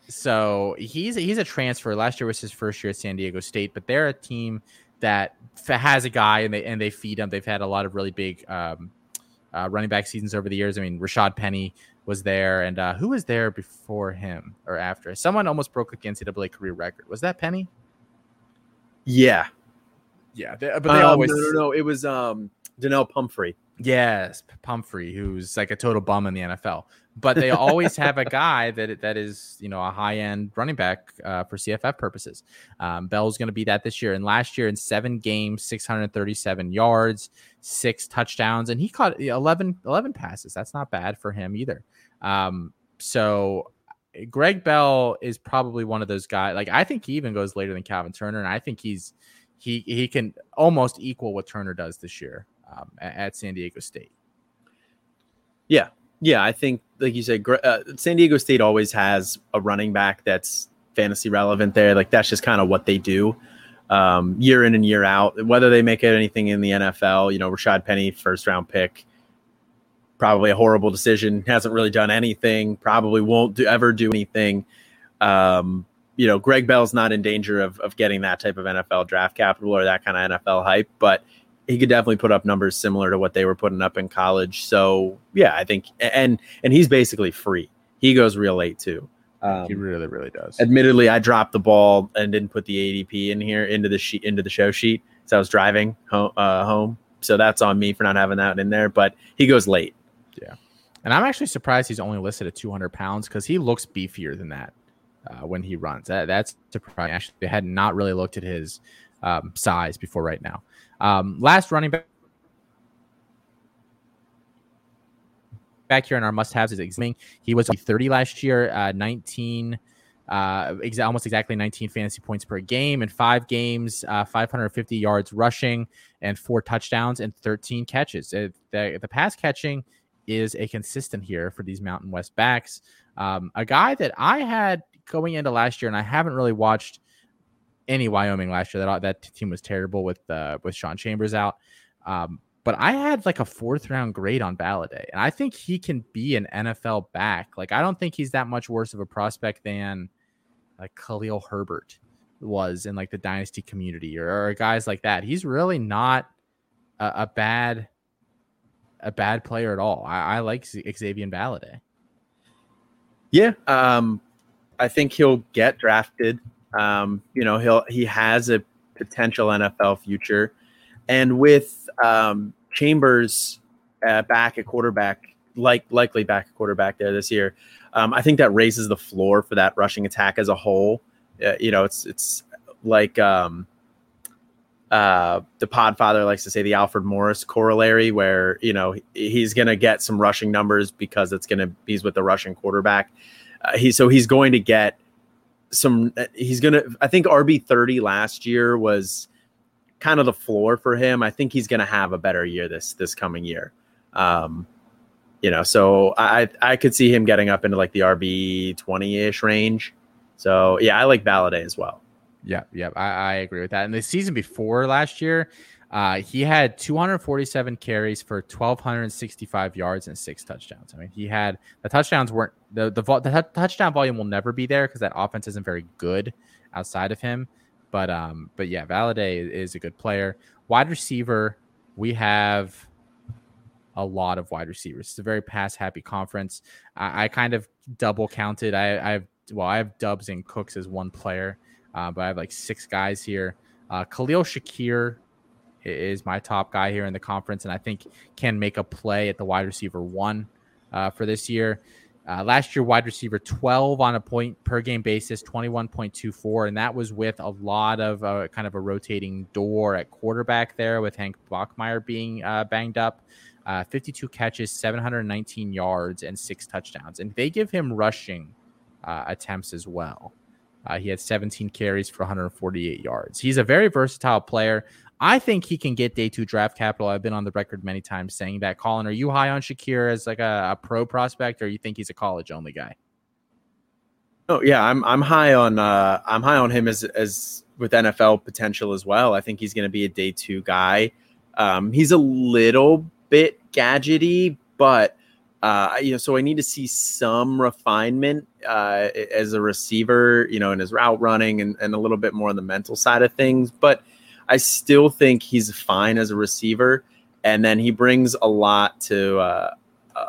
Speaker 2: So he's he's a transfer. Last year was his first year at San Diego State, but they're a team that has a guy and they and they feed him. They've had a lot of really big um, uh, running back seasons over the years. I mean, Rashaad Penny was there, and uh, who was there before him or after? Someone almost broke the NCAA career record. Was that Penny?
Speaker 3: Yeah,
Speaker 2: yeah, they, but they um, always
Speaker 3: no, no, no. It was um Donnel Pumphrey.
Speaker 2: Yes, Pumphrey, who's like a total bum in the NFL. But they always have a guy that that is, you know, a high end running back uh, for CFF purposes. Um, Bell's going to be that this year. And last year in seven games, 637 yards, six touchdowns, and he caught 11, 11 passes. That's not bad for him either. Um, so Greg Bell is probably one of those guys. Like I think he even goes later than Calvin Turner, and I think he's he he can almost equal what Turner does this year um, at, at, San Diego State.
Speaker 3: Yeah, yeah, I think like you said, uh, San Diego State always has a running back that's fantasy relevant. There, like that's just kind of what they do um, year in and year out. Whether they make it anything in the NFL, you know, Rashaad Penny, first round pick probably a horrible decision. Hasn't really done anything. Probably won't do, ever do anything. Um, you know, Greg Bell's not in danger of, of getting that type of NFL draft capital or that kind of NFL hype, but he could definitely put up numbers similar to what they were putting up in college. So yeah, I think and and he's basically free. He goes real late too.
Speaker 2: Um, he really, really does.
Speaker 3: Admittedly, I dropped the ball and didn't put the ADP in here into the sheet into the show sheet. So I was driving home, uh, home. So that's on me for not having that in there. But he goes late.
Speaker 2: Yeah, and I'm actually surprised he's only listed at 200 pounds because he looks beefier than that uh, when he runs. That, that's surprising. Actually, I had not really looked at his um, size before right now. Um, last running back. Back here in our must-haves is examining. He was 30 last year, uh, 19, uh, ex- almost exactly 19 fantasy points per game in five games, uh, 550 yards rushing, and four touchdowns and 13 catches. The, the pass catching is a consistent here for these Mountain West backs. Um, a guy that I had going into last year, and I haven't really watched any Wyoming last year. That that team was terrible with uh, with Sean Chambers out. Um, but I had like a fourth round grade on Valladay, and I think he can be an NFL back. Like I don't think he's that much worse of a prospect than like Khalil Herbert was in like the dynasty community or, or guys like that. He's really not a, a, bad a bad player at all. I, I like Xavier Valladay.
Speaker 3: Yeah, um, I think he'll get drafted. Um, you know, he'll he has a potential NFL future, and with um, Chambers uh, back at quarterback, like likely back at quarterback there this year, um, I think that raises the floor for that rushing attack as a whole. Uh, you know, it's it's like um, uh, the Podfather likes to say the Alfred Morris corollary, where you know he's going to get some rushing numbers because it's going to he's with the rushing quarterback. Uh, he so he's going to get some he's gonna i think rb 30 last year was kind of the floor for him. I think he's gonna have a better year this this coming year. Um you know so i i could see him getting up into like the rb 20ish range. So yeah i like Valladay as well
Speaker 2: yeah yeah I, I agree with that and the season before last year uh, he had 247 carries for 1,265 yards and six touchdowns. I mean, he had the touchdowns weren't the the, the t- touchdown volume will never be there because that offense isn't very good outside of him. But um, but yeah, Valladay is a good player. Wide receiver, we have a lot of wide receivers. It's a very pass happy conference. I, I kind of double counted. I, I, have well, I have Doubs and Cooks as one player, uh, but I have like six guys here. Uh, Khalil Shakir is my top guy here in the conference, and I think can make a play at the wide receiver one uh, for this year. Uh, last year, wide receiver 12 on a point per game basis, 21.24. And that was with a lot of uh, kind of a rotating door at quarterback there with Hank Bachmeier being uh, banged up. Uh, 52 catches, 719 yards, and six touchdowns. And they give him rushing uh, attempts as well. Uh, he had 17 carries for 148 yards. He's a very versatile player. I think he can get day two draft capital. I've been on the record many times saying that. Colin, are you high on Shakir as like a, a pro prospect, or you think he's a college only guy?
Speaker 3: Oh yeah, I'm I'm high on uh, I'm high on him as as with NFL potential as well. I think he's going to be a day two guy. Um, he's a little bit gadgety, but uh, you know, so I need to see some refinement uh, as a receiver, you know, in his route running and, and a little bit more on the mental side of things. But I still think he's fine as a receiver, and then he brings a lot to uh,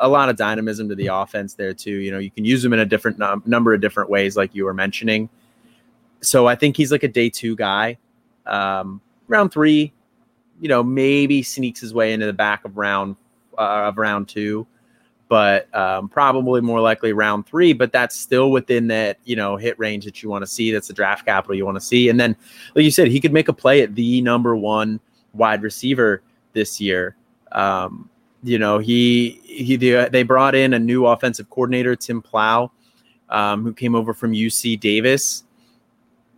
Speaker 3: a lot of dynamism to the offense there too. You know, you can use him in a different num- number of different ways, like you were mentioning. So I think he's like a day two guy. Um, round three, you know, maybe sneaks his way into the back of round uh, of round two but um, probably more likely round three. But that's still within that you know hit range that you want to see. That's the draft capital you want to see. And then, like you said, he could make a play at the number one wide receiver this year. Um, you know, he he they brought in a new offensive coordinator, Tim Plough, um, who came over from UC Davis,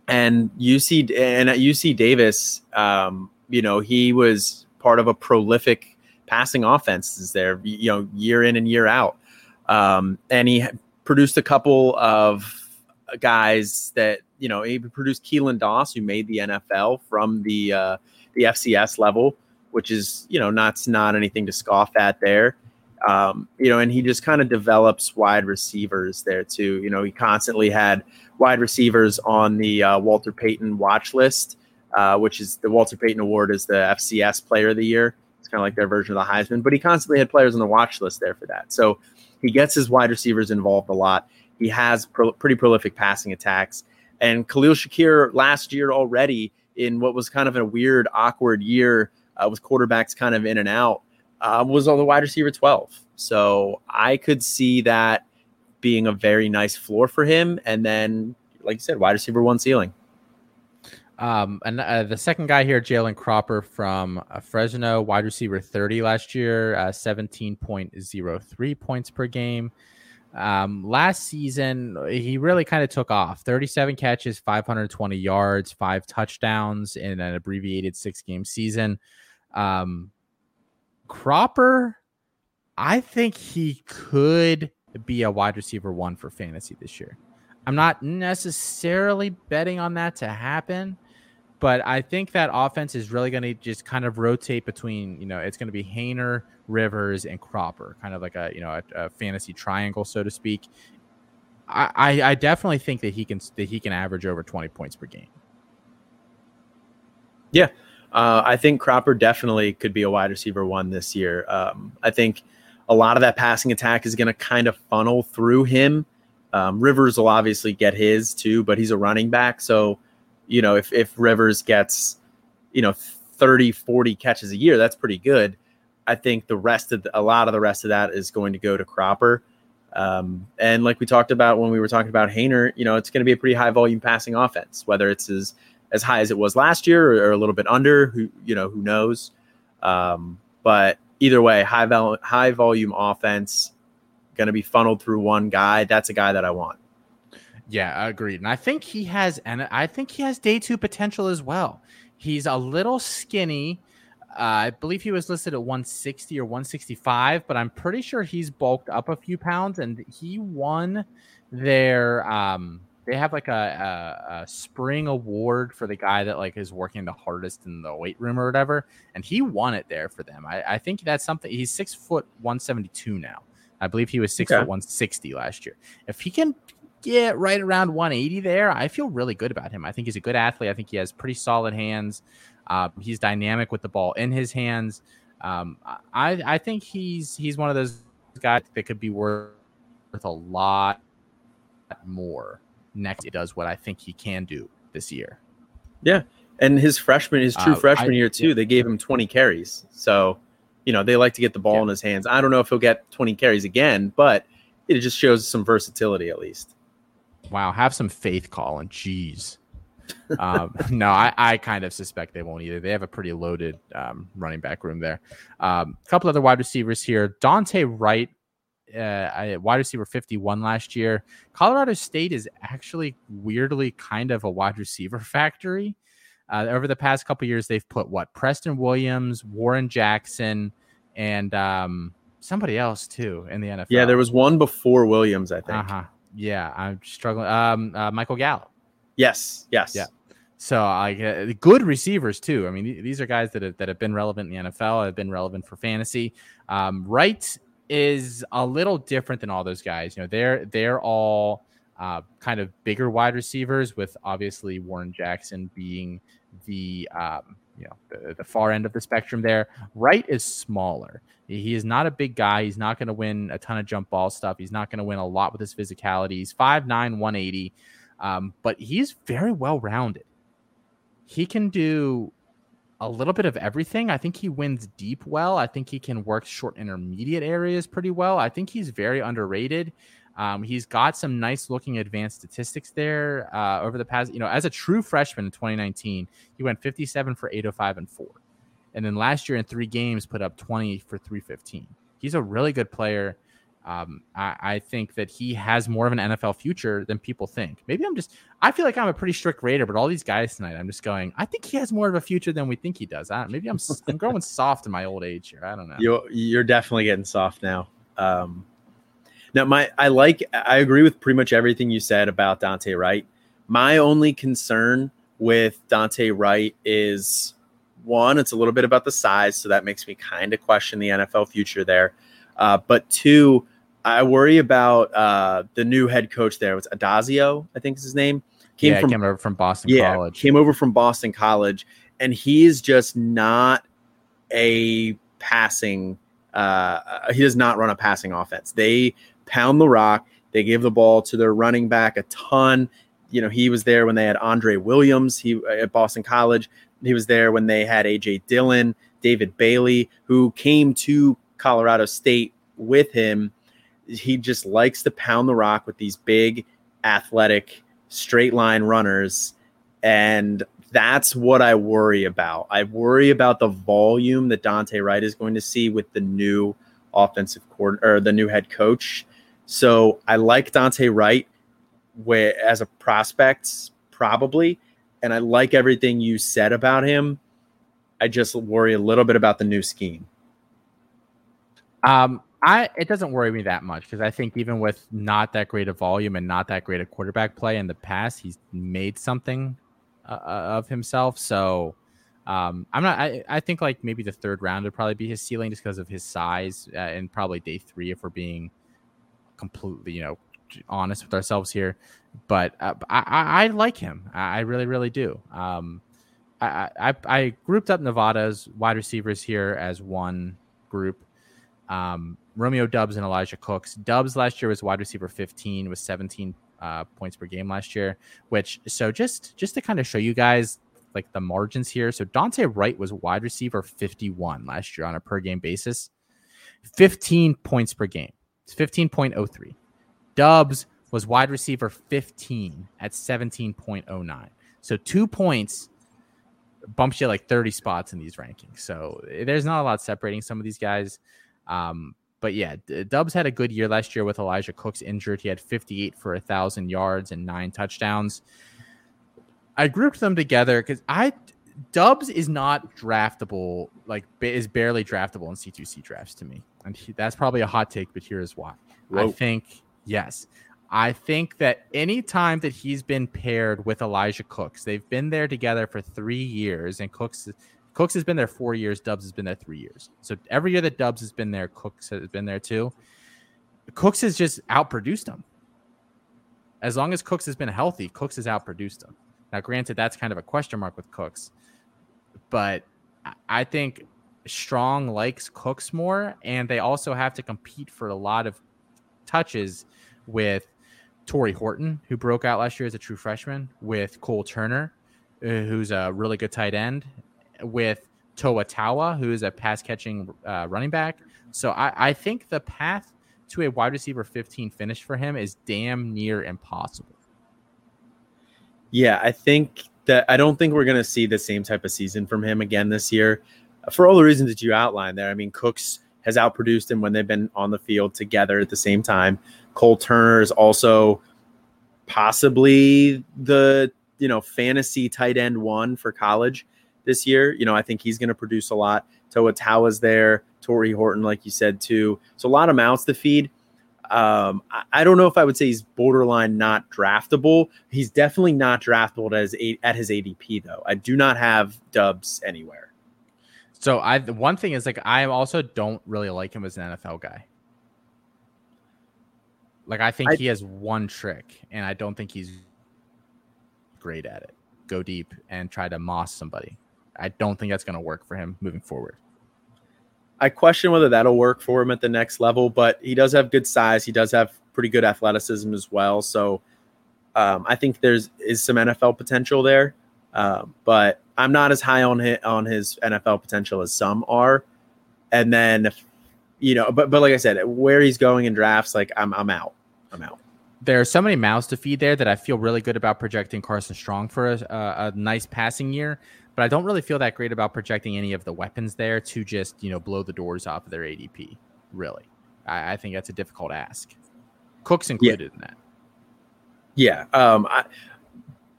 Speaker 3: and UC and at UC Davis, um, you know, he was part of a prolific passing offenses there, you know, year in and year out. Um, and he produced a couple of guys that you know he produced Keelan Doss, who made the NFL from the uh, the FCS level, which is you know not not anything to scoff at there. Um, you know, and he just kind of develops wide receivers there too. You know, he constantly had wide receivers on the uh, Walter Payton watch list uh, which is the Walter Payton Award, is the FCS Player of the Year. Kind of like their version of the Heisman, but he constantly had players on the watch list there for that. So he gets his wide receivers involved a lot. He has pro- pretty prolific passing attacks. And Khalil Shakir last year already in what was kind of a weird, awkward year uh, with quarterbacks kind of in and out uh, was on the wide receiver 12. So I could see that being a very nice floor for him. And then, like you said, wide receiver one ceiling.
Speaker 2: Um, and uh, the second guy here, Jalen Cropper from uh, Fresno, wide receiver 30 last year, uh, 17.03 points per game. Um, last season, he really kind of took off 37 catches, 520 yards, five touchdowns in an abbreviated six game season. Um, Cropper, I think he could be a wide receiver one for fantasy this year. I'm not necessarily betting on that to happen but I think that offense is really going to just kind of rotate between, you know, it's going to be Haener, Rivers, and Cropper, kind of like a, you know, a, a fantasy triangle, so to speak. I, I, I definitely think that he can that he can average over 20 points per game.
Speaker 3: Yeah, uh, I think Cropper definitely could be a wide receiver one this year. Um, I think a lot of that passing attack is going to kind of funnel through him. Um, Rivers will obviously get his too, but he's a running back, so you know, if, if Rivers gets, you know, 30, 40 catches a year, that's pretty good. I think the rest of the, a lot of the rest of that is going to go to Cropper. Um, and like we talked about when we were talking about Haener, you know, it's going to be a pretty high volume passing offense, whether it's as, as high as it was last year or, or a little bit under, who, you know, who knows? Um, but either way, high, vol- high volume offense going to be funneled through one guy. That's a guy that I want.
Speaker 2: Yeah, agreed. And I think he has, and I think he has day two potential as well. He's a little skinny. Uh, I believe he was listed at 160 or 165, but I'm pretty sure he's bulked up a few pounds. And he won their, um, they have like a, a, a, spring award for the guy that like is working the hardest in the weight room or whatever. And he won it there for them. I, I think that's something. He's six foot 172 now. I believe he was six okay. foot 160 last year. If he can get right around 180 there, I feel really good about him. I think he's a good athlete. I think he has pretty solid hands. Uh, he's dynamic with the ball in his hands. Um, I I think he's he's one of those guys that could be worth a lot more next. It does what I think he can do this year.
Speaker 3: Yeah, and his freshman, his true uh, freshman I, year too, yeah. they gave him 20 carries. So, you know, they like to get the ball yeah. in his hands. I don't know if he'll get 20 carries again, but it just shows some versatility at least.
Speaker 2: Wow, have some faith, Colin. Jeez. um, no, I, I kind of suspect they won't either. They have a pretty loaded um, running back room there. Um, a couple other wide receivers here. Dante Wright, uh, wide receiver 51 last year. Colorado State is actually weirdly kind of a wide receiver factory. Uh, over the past couple years, they've put what Preston Williams, Warren Jackson, and um, somebody else too in the NFL.
Speaker 3: Yeah, there was one before Williams, I think.
Speaker 2: Uh-huh. Yeah, I'm struggling. Um, uh, Michael Gallup.
Speaker 3: Yes. Yes.
Speaker 2: Yeah. So I uh, good receivers too. I mean, these are guys that have, that have been relevant in the NFL, have been relevant for fantasy. Um, Wright is a little different than all those guys. You know, they're they're all uh, kind of bigger wide receivers, with obviously Warren Jackson being the um, you know the, the far end of the spectrum there. Wright is smaller. He is not a big guy. He's not going to win a ton of jump ball stuff. He's not going to win a lot with his physicality. He's 5'9, 180, um, but he's very well rounded. He can do a little bit of everything. I think he wins deep well. I think he can work short intermediate areas pretty well. I think he's very underrated. Um, he's got some nice looking advanced statistics there uh, over the past, you know, as a true freshman in 2019, he went 57 for 805 and four. And then last year in three games, put up 20 for 315. He's a really good player. Um, I, I, think that he has more of an NFL future than people think. Maybe I'm just, I feel like I'm a pretty strict rater, but all these guys tonight, I'm just going, I think he has more of a future than we think he does. I, maybe I'm, I'm growing soft in my old age here. I don't know.
Speaker 3: You're, you're definitely getting soft now. Um, now, my, I like, I agree with pretty much everything you said about Dante Wright. My only concern with Dante Wright is one, it's a little bit about the size, so that makes me kind of question the NFL future there. Uh, but two, I worry about uh, the new head coach there. It's Addazio, I think is his name.
Speaker 2: Came yeah, from came over from Boston yeah, College.
Speaker 3: Came over from Boston College, and he's just not a passing. Uh, he does not run a passing offense. They pound the rock. They give the ball to their running back a ton. You know, he was there when they had Andre Williams. He uh, at Boston College. He was there when they had AJ Dillon, David Bailey, who came to Colorado State with him. He just likes to pound the rock with these big, athletic, straight line runners. And that's what I worry about. I worry about the volume that Dante Wright is going to see with the new offensive coordinator or the new head coach. So I like Dante Wright where as a prospect, probably. And I like everything you said about him. I just worry a little bit about the new scheme.
Speaker 2: Um, I it doesn't worry me that much because I think even with not that great a volume and not that great a quarterback play in the past, he's made something uh, uh, of himself. So um, I'm not. I, I think like maybe the third round would probably be his ceiling just because of his size uh, and probably day three if we're being completely you know honest with ourselves here. But uh, I, I, like him. I really really do. Um, I, I I grouped up Nevada's wide receivers here as one group um, Romeo Doubs and Elijah Cooks. Doubs last year was wide receiver 15 with 17 uh, points per game last year. Which so just just to kind of show you guys like the margins here. So Dante Wright was wide receiver 51 last year on a per game basis, 15 points per game. It's 15.03. Doubs was wide receiver 15 at 17.09. So two points bumps you like 30 spots in these rankings. So there's not a lot separating some of these guys. Um, but yeah, Doubs had a good year last year with Elijah Cooks injured. He had 58 for a thousand yards and nine touchdowns. I grouped them together because I Doubs is not draftable, like is barely draftable in C2C drafts to me, and he, that's probably a hot take. But here is why. Whoa. I think yes, I think that any time that he's been paired with Elijah Cooks, they've been there together for three years, and Cooks Cooks has been there four years. Doubs has been there three years. So every year that Doubs has been there, Cooks has been there too. Cooks has just outproduced him. As long as Cooks has been healthy, Cooks has outproduced him. Now, granted, that's kind of a question mark with Cooks, but I think Strong likes Cooks more, and they also have to compete for a lot of touches with Tory Horton, who broke out last year as a true freshman, with Cole Turner, uh, who's a really good tight end, with Toa Taua, who is a pass catching uh, running back. So I, I think the path to a wide receiver 15 finish for him is damn near impossible.
Speaker 3: Yeah, I think that I don't think we're going to see the same type of season from him again this year uh, for all the reasons that you outlined there. I mean, Cooks has outproduced him when they've been on the field together at the same time. Cole Turner is also possibly the, you know, fantasy tight end one for college this year. You know, I think he's going to produce a lot. Toa Taua's there, Tory Horton, like you said, too. So a lot of mouths to feed. Um, I, don't know if I would say he's borderline not draftable. He's definitely not draftable as at his ADP though. I do not have Doubs anywhere.
Speaker 2: So I the one thing is like I also don't really like him as an NFL guy. Like I think I, he has one trick, and I don't think he's great at it. Go deep and try to moss somebody. I don't think that's going to work for him moving forward.
Speaker 3: I question whether that'll work for him at the next level, but he does have good size. He does have pretty good athleticism as well. So um, I think there's is some NFL potential there, um, but I'm not as high on his, on his NFL potential as some are. And then, you know, but but like I said, where he's going in drafts, like I'm I'm out. I'm out.
Speaker 2: There are so many mouths to feed there that I feel really good about projecting Carson Strong for a, a, a nice passing year but I don't really feel that great about projecting any of the weapons there to just you know blow the doors off of their ADP. Really, I, I think that's a difficult ask. Cooks included yeah. in that.
Speaker 3: Yeah, um, I,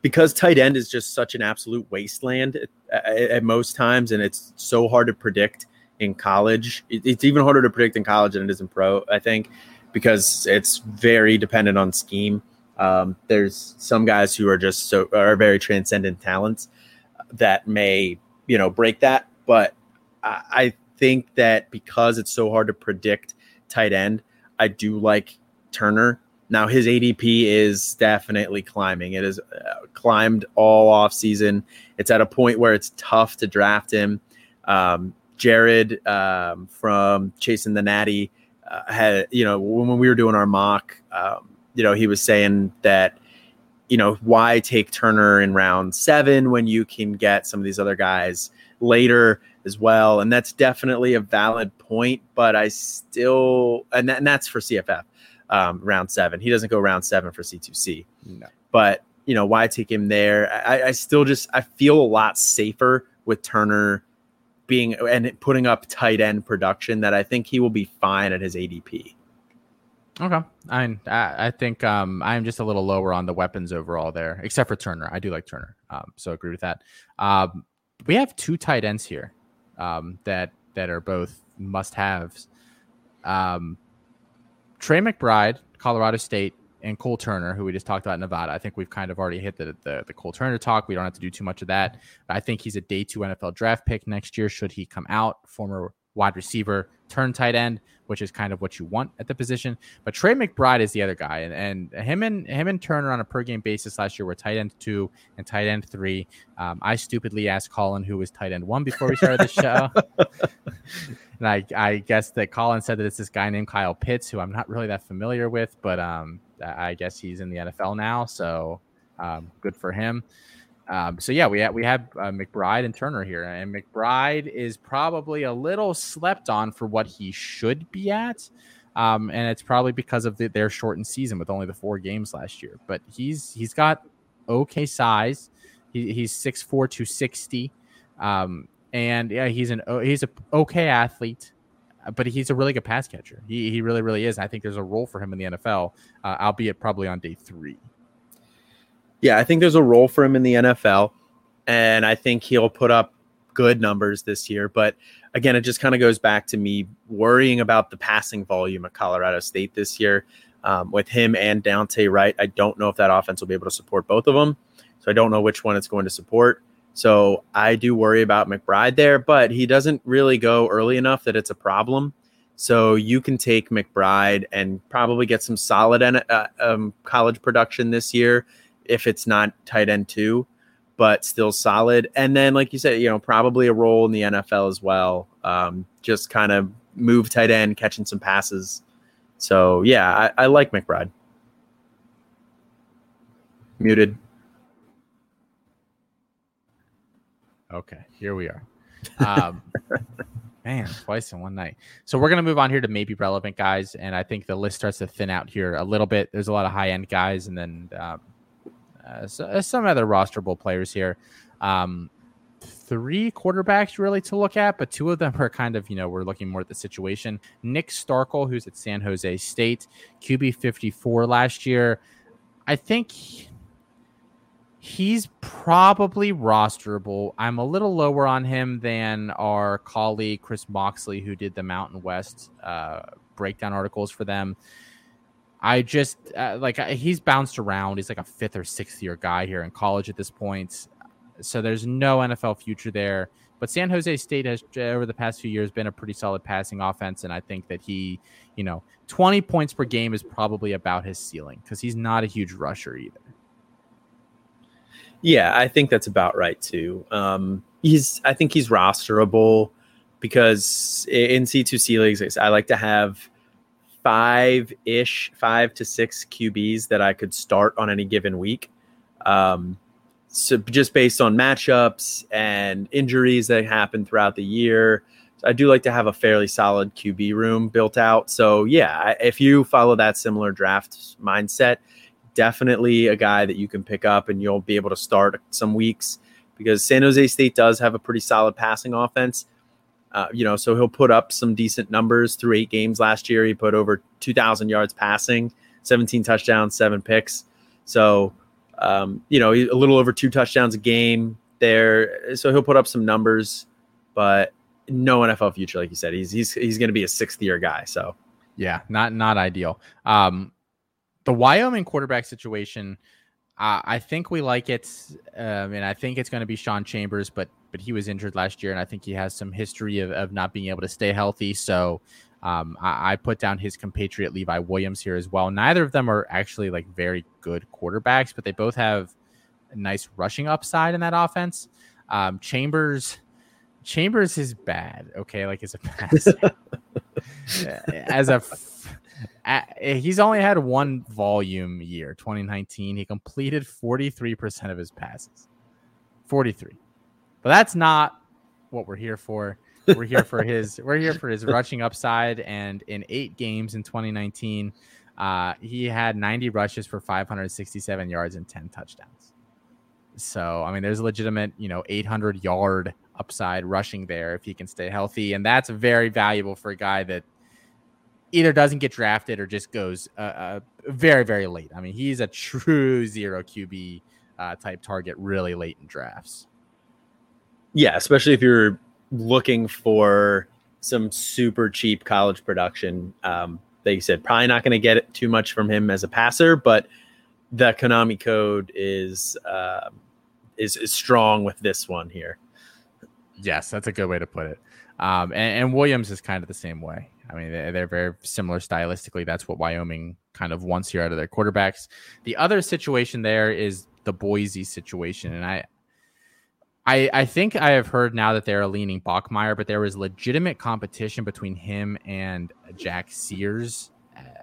Speaker 3: because tight end is just such an absolute wasteland at, at, most times, and it's so hard to predict in college. It, it's even harder to predict in college than it is in pro. I think because it's very dependent on scheme. Um, there's some guys who are just so are very transcendent talents that may you know break that. But I, I think that because it's so hard to predict tight end, I do like Turner now his ADP is definitely climbing. It has uh, climbed all off season. It's at a point where it's tough to draft him. Um, Jared um, from Chasing the Natty uh, had, you know, when we were doing our mock, um, you know, he was saying that, you know, why take Turner in round seven when you can get some of these other guys later as well? And that's definitely a valid point, but I still, and, that, and that's for CFF um, round seven. He doesn't go round seven for C2C. No. But, you know, why take him there? I, I still just, I feel a lot safer with Turner being and putting up tight end production that I think he will be fine at his ADP.
Speaker 2: Okay, I I think um, I'm just a little lower on the weapons overall there, except for Turner. I do like Turner, um, so agree with that. Um, we have two tight ends here um, that that are both must haves. Um, Trey McBride, Colorado State, and Cole Turner, who we just talked about in Nevada. I think we've kind of already hit the, the, the Cole Turner talk. We don't have to do too much of that. I think he's a day two NFL draft pick next year. Should he come out, former wide receiver, turn tight end, which is kind of what you want at the position. But Trey McBride is the other guy, and, and him and him and Turner on a per game basis last year were tight end two and tight end three. Um, I stupidly asked Colin who was tight end one before we started the show. and I, I guess that Colin said that it's this guy named Kyle Pitts, who I'm not really that familiar with, but um, I guess he's in the NFL now, so um, good for him. Um, so yeah, we have we have uh, McBride and Turner here, and McBride is probably a little slept on for what he should be at, um, and it's probably because of the, their shortened season with only the four games last year. But he's he's got okay size. He, he's 6'4", 260. Um, and yeah, he's an he's a okay athlete, but he's a really good pass catcher. He he really really is. I think there's a role for him in the NFL, uh, albeit probably on day three.
Speaker 3: Yeah, I think there's a role for him in the NFL, and I think he'll put up good numbers this year. But again, it just kind of goes back to me worrying about the passing volume at Colorado State this year um, with him and Dante Wright. I don't know if that offense will be able to support both of them, so I don't know which one it's going to support. So I do worry about McBride there, but he doesn't really go early enough that it's a problem. So you can take McBride and probably get some solid uh, um, college production this year if it's not tight end two, but still solid. And then, like you said, you know, probably a role in the NFL as well. Um, just kind of move tight end, catching some passes. So yeah, I, I like McBride. Muted.
Speaker 2: Okay, here we are. Um, man, twice in one night. So we're gonna move on here to maybe relevant guys, and I think the list starts to thin out here a little bit. There's a lot of high end guys, and then um, uh, so, uh, some other rosterable players here. Um, three quarterbacks really to look at, but two of them are kind of, you know, we're looking more at the situation. Nick Starkel, who's at San Jose State, QB 54 last year. I think he's probably rosterable. I'm a little lower on him than our colleague Chris Moxley, who did the Mountain West uh, breakdown articles for them. I just uh, like he's bounced around. He's like a fifth or sixth year guy here in college at this point. So there's no NFL future there. But San Jose State has over the past few years been a pretty solid passing offense, and I think that he, you know, 20 points per game is probably about his ceiling because he's not a huge rusher either.
Speaker 3: Yeah, I think that's about right too. Um, he's, I think he's rosterable because in C2C leagues, I like to have five ish, five to six QBs that I could start on any given week. Um, so just based on matchups and injuries that happen throughout the year, I do like to have a fairly solid QB room built out. So yeah, if you follow that similar draft mindset, definitely a guy that you can pick up and you'll be able to start some weeks because San Jose State does have a pretty solid passing offense. Uh, you know, so he'll put up some decent numbers through eight games last year. He put over 2,000 yards passing, 17 touchdowns, seven picks. So, um, you know, a little over two touchdowns a game there. So he'll put up some numbers, but no NFL future, like you said. He's he's he's going to be a sixth year guy. So,
Speaker 2: yeah, not not ideal. Um, the Wyoming quarterback situation. I think we like it, um, and I think it's going to be Sean Chambers, but but he was injured last year, and I think he has some history of, of not being able to stay healthy. So Um, I, I, put down his compatriot Levi Williams here as well. Neither of them are actually like very good quarterbacks, but they both have a nice rushing upside in that offense. Um, Chambers, Chambers is bad. Okay, like as a pass, as a he's only had one volume year, 2019. He completed 43% of his passes. 43. But that's not what we're here for. We're here for his we're here for his rushing upside and in 8 games in 2019, uh, he had 90 rushes for 567 yards and 10 touchdowns. So, I mean, there's a legitimate, you know, 800 yard upside rushing there if he can stay healthy and that's very valuable for a guy that either doesn't get drafted or just goes uh, uh, very very late. I mean, he's a true zero QB uh, type target really late in drafts.
Speaker 3: Yeah, especially if you're looking for some super cheap college production. Um, they said probably not going to get it too much from him as a passer, but the Konami code is uh, is is strong with this one here.
Speaker 2: Yes, that's a good way to put it. Um, and, and Williams is kind of the same way. I mean, they're very similar stylistically. That's what Wyoming kind of wants here out of their quarterbacks. The other situation there is the Boise situation, and I, I, I think I have heard now that they're leaning Bachmeier, but there was legitimate competition between him and Jack Sears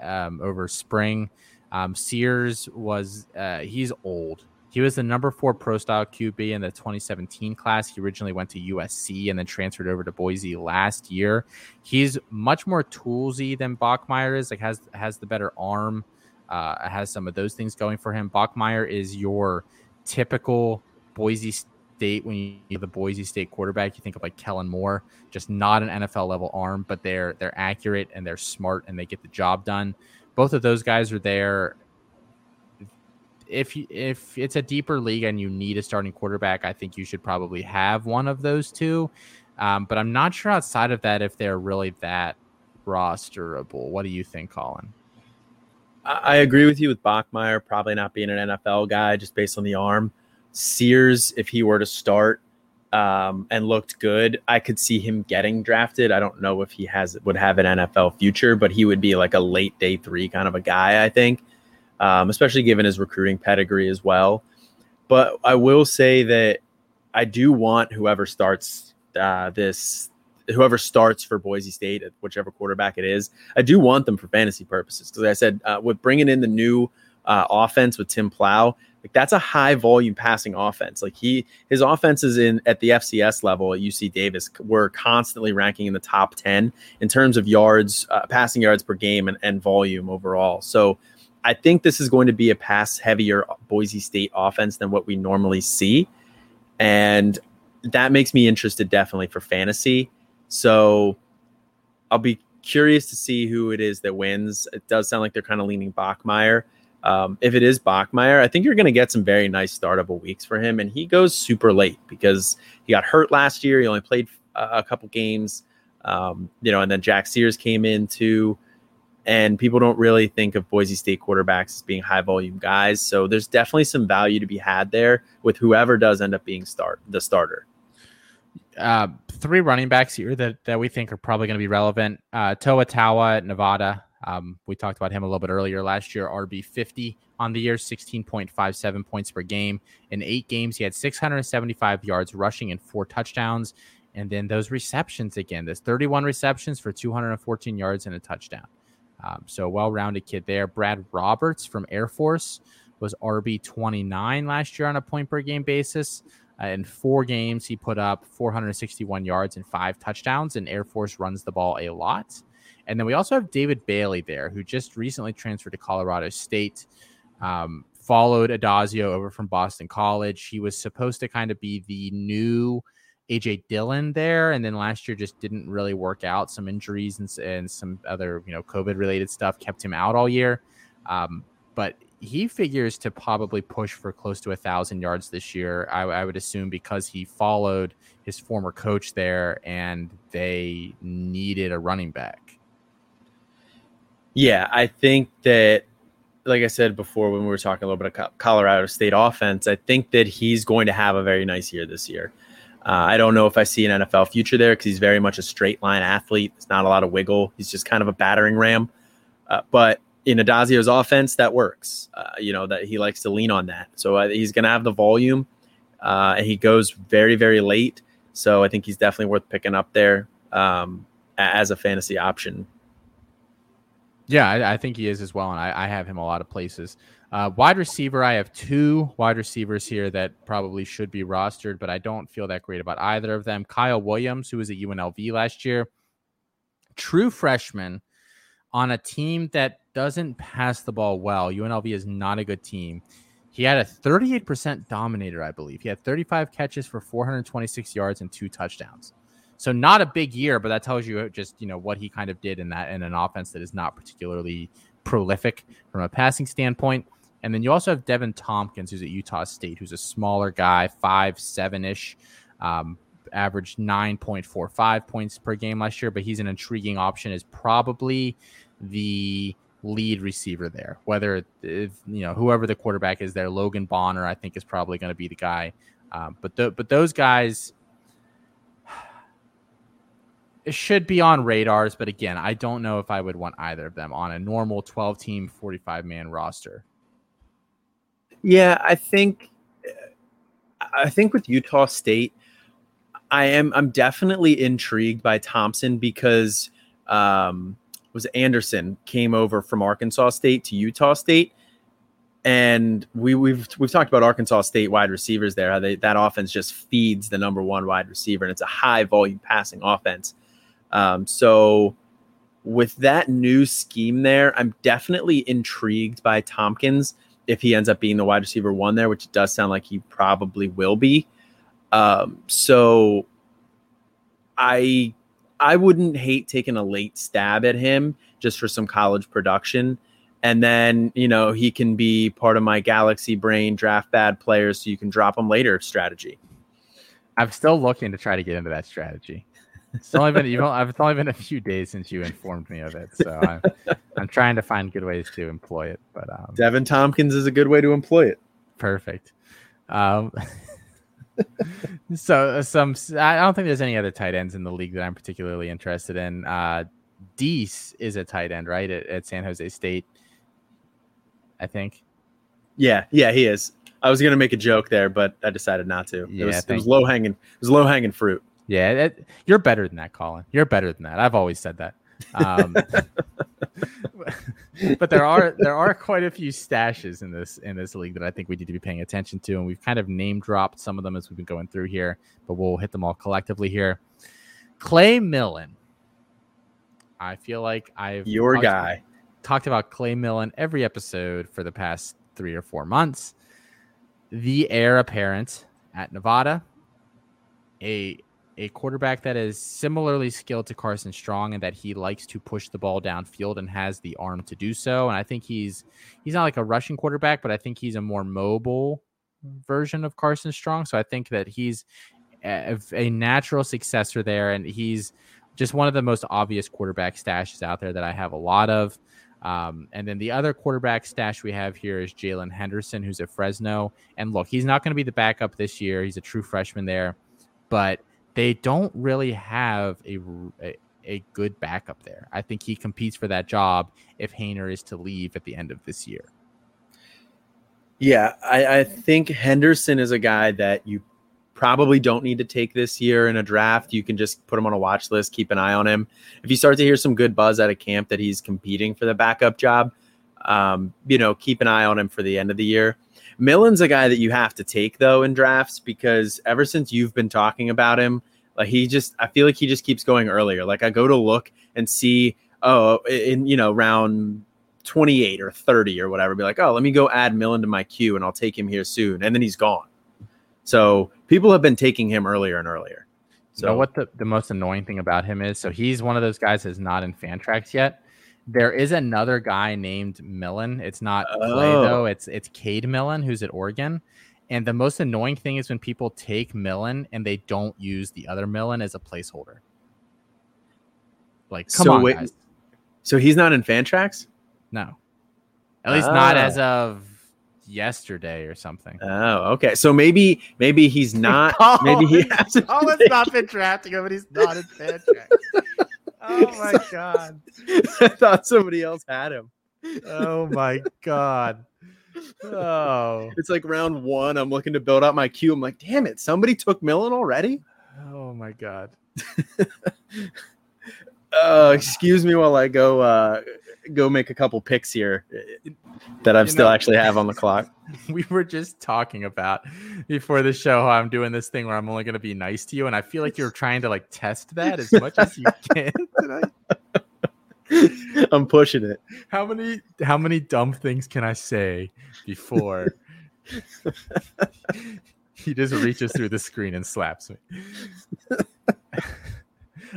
Speaker 2: um, over spring. Um, Sears was uh, he's old. He was the number four pro style QB in the 2017 class. He originally went to USC and then transferred over to Boise last year. He's much more toolsy than Bachmeier is. Like has has the better arm, uh, has some of those things going for him. Bachmeier is your typical Boise State when you have the Boise State quarterback. You think of like Kellen Moore, just not an NFL level arm, but they're they're accurate and they're smart and they get the job done. Both of those guys are there if if it's a deeper league and you need a starting quarterback, I think you should probably have one of those two. Um, but I'm not sure outside of that if they're really that rosterable. What do you think, Colin?
Speaker 3: I agree with you with Bachmeier probably not being an NFL guy just based on the arm. Sears, if he were to start um, and looked good, I could see him getting drafted. I don't know if he has would have an NFL future, but he would be like a late day three kind of a guy. I think um, especially given his recruiting pedigree as well. But I will say that I do want whoever starts uh, this, whoever starts for Boise State, whichever quarterback it is, I do want them for fantasy purposes. Because I said, uh, with bringing in the new uh, offense with Tim Plough, like that's a high volume passing offense. Like he, his offenses in at the FCS level at UC Davis were constantly ranking in the top ten in terms of yards, uh, passing yards per game, and, and volume overall. So I think this is going to be a pass heavier Boise State offense than what we normally see. And that makes me interested definitely for fantasy. So I'll be curious to see who it is that wins. It does sound like they're kind of leaning Bachmeier. Um, if it is Bachmeier, I think you're going to get some very nice startable weeks for him. And he goes super late because he got hurt last year. He only played a, a couple games, um, you know, and then Jack Sears came in too and people don't really think of Boise State quarterbacks as being high volume guys. So there's definitely some value to be had there with whoever does end up being start the starter.
Speaker 2: Uh, three running backs here that, that we think are probably going to be relevant. Uh, Toa Taua at Nevada. Um, we talked about him a little bit earlier last year. RB 50 on the year, 16.57 points per game. In eight games, he had 675 yards rushing and four touchdowns. And then those receptions again, there's 31 receptions for 214 yards and a touchdown. Um, so well rounded kid there. Brad Roberts from Air Force was RB 29 last year on a point per game basis. Uh, in four games, he put up 461 yards and five touchdowns, and Air Force runs the ball a lot. And then we also have David Bailey there, who just recently transferred to Colorado State. Um, followed Addazio over from Boston College. He was supposed to kind of be the new AJ Dillon there, and then last year just didn't really work out. Some injuries and, and some other you know COVID related stuff kept him out all year. Um, but he figures to probably push for close to a thousand yards this year. I, I, would assume because he followed his former coach there, and they needed a running back.
Speaker 3: Yeah, I think that, like I said before, when we were talking a little bit of Colorado State offense, I think that he's going to have a very nice year this year. Uh, I don't know if I see an NFL future there because he's very much a straight line athlete. There's not a lot of wiggle. He's just kind of a battering ram. Uh, but in Addazio's offense, that works. Uh, you know that he likes to lean on that, so uh, he's going to have the volume, uh, and he goes very very late. So I think he's definitely worth picking up there um, as a fantasy option.
Speaker 2: Yeah, I, I, think he is as well, and I, I have him a lot of places. Uh, wide receiver, I have two wide receivers here that probably should be rostered, but I don't feel that great about either of them. Kyle Williams, who was at UNLV last year, true freshman on a team that doesn't pass the ball well. UNLV is not a good team. He had a 38% dominator, I believe. He had 35 catches for 426 yards and two touchdowns. So not a big year, but that tells you just you know what he kind of did in that in an offense that is not particularly prolific from a passing standpoint. And then you also have Deven Thompkins, who's at Utah State, who's a smaller guy, five seven ish, um, averaged nine point four five points per game last year. But he's an intriguing option. Is probably the lead receiver there. Whether if, you know whoever the quarterback is there, Logan Bonner, I think is probably going to be the guy. Um, but the, but those guys it should be on radars. But again, I don't know if I would want either of them on a normal twelve team, forty five man roster.
Speaker 3: Yeah, I think I think with Utah State, I am I'm definitely intrigued by Thompkins because um, was Anderson came over from Arkansas State to Utah State, and we, we've we've talked about Arkansas State wide receivers there. How they that offense just feeds the number one wide receiver, and it's a high volume passing offense. Um, so with that new scheme there, I'm definitely intrigued by Thompkins if he ends up being the wide receiver one there, which does sound like he probably will be. Um, so I I wouldn't hate taking a late stab at him just for some college production. And then, you know, he can be part of my galaxy brain draft bad players so you can drop him later strategy.
Speaker 2: I'm still looking to try to get into that strategy. It's only been you it's only been a few days since you informed me of it, so I'm, I'm trying to find good ways to employ it. But um,
Speaker 3: Deven Thompkins is a good way to employ it.
Speaker 2: Perfect. Um, so some I don't think there's any other tight ends in the league that I'm particularly interested in. Uh, Deese is a tight end, right? At, at San Jose State, I think.
Speaker 3: Yeah, yeah, he is. I was gonna make a joke there, but I decided not to. Yeah, it was, was low hanging. It was low hanging fruit.
Speaker 2: Yeah, it, you're better than that, Colin. You're better than that. I've always said that. Um, but there are there are quite a few stashes in this in this league that I think we need to be paying attention to, and we've kind of name dropped some of them as we've been going through here, but we'll hit them all collectively here. Clay Millen. I feel like I've
Speaker 3: your talked guy
Speaker 2: about, talked about Clay Millen every episode for the past three or four months. The heir apparent at Nevada, a a quarterback that is similarly skilled to Carson Strong and that he likes to push the ball downfield and has the arm to do so. And I think he's he's not like a rushing quarterback, but I think he's a more mobile version of Carson Strong. So I think that he's a, a natural successor there, and he's just one of the most obvious quarterback stashes out there that I have a lot of. Um, and then the other quarterback stash we have here is Jalen Henderson, who's at Fresno. And look, he's not going to be the backup this year. He's a true freshman there, but they don't really have a, a, a good backup there. I think he competes for that job if Haener is to leave at the end of this year.
Speaker 3: Yeah, I, I think Henderson is a guy that you probably don't need to take this year in a draft. You can just put him on a watch list, keep an eye on him. If you start to hear some good buzz out of camp that he's competing for the backup job, um, you know, keep an eye on him for the end of the year. Millen's a guy that you have to take though in drafts because ever since you've been talking about him, like he just I feel like he just keeps going earlier. Like I go to look and see oh in you know round 28 or 30 or whatever be like, "Oh, let me go add Millen to my queue and I'll take him here soon." And then he's gone. So, people have been taking him earlier and earlier.
Speaker 2: So, you know what the, the most annoying thing about him is? So, he's one of those guys that's not in Fantrax yet. There is another guy named Millen. It's not oh. Clay though. It's it's Cade Millen who's at Oregon. And the most annoying thing is when people take Millen and they don't use the other Millen as a placeholder. Like, come so on, wait, guys.
Speaker 3: So he's not in Fantrax?
Speaker 2: No, at least not oh. as of yesterday or something.
Speaker 3: Oh, okay. So maybe maybe he's not.
Speaker 2: Oh,
Speaker 3: maybe he hasn't.
Speaker 2: Oh, Colin's not been drafting him, but he's not in Fantrax. Oh my god!
Speaker 3: I thought somebody else had him.
Speaker 2: Oh my god! Oh,
Speaker 3: It's like round one. I'm looking to build out my queue. I'm like, damn it, somebody took Millen already.
Speaker 2: oh my god!
Speaker 3: Uh, excuse me while I go uh, go make a couple picks here uh, that I
Speaker 2: You
Speaker 3: still
Speaker 2: know-
Speaker 3: actually have on the clock.
Speaker 2: We were just talking about before the show how I'm doing this thing where I'm only going to be nice to you, and I feel like you're trying to like test that as much as you can tonight.
Speaker 3: I'm pushing it.
Speaker 2: How many how many dumb things can I say before he just reaches through the screen and slaps me?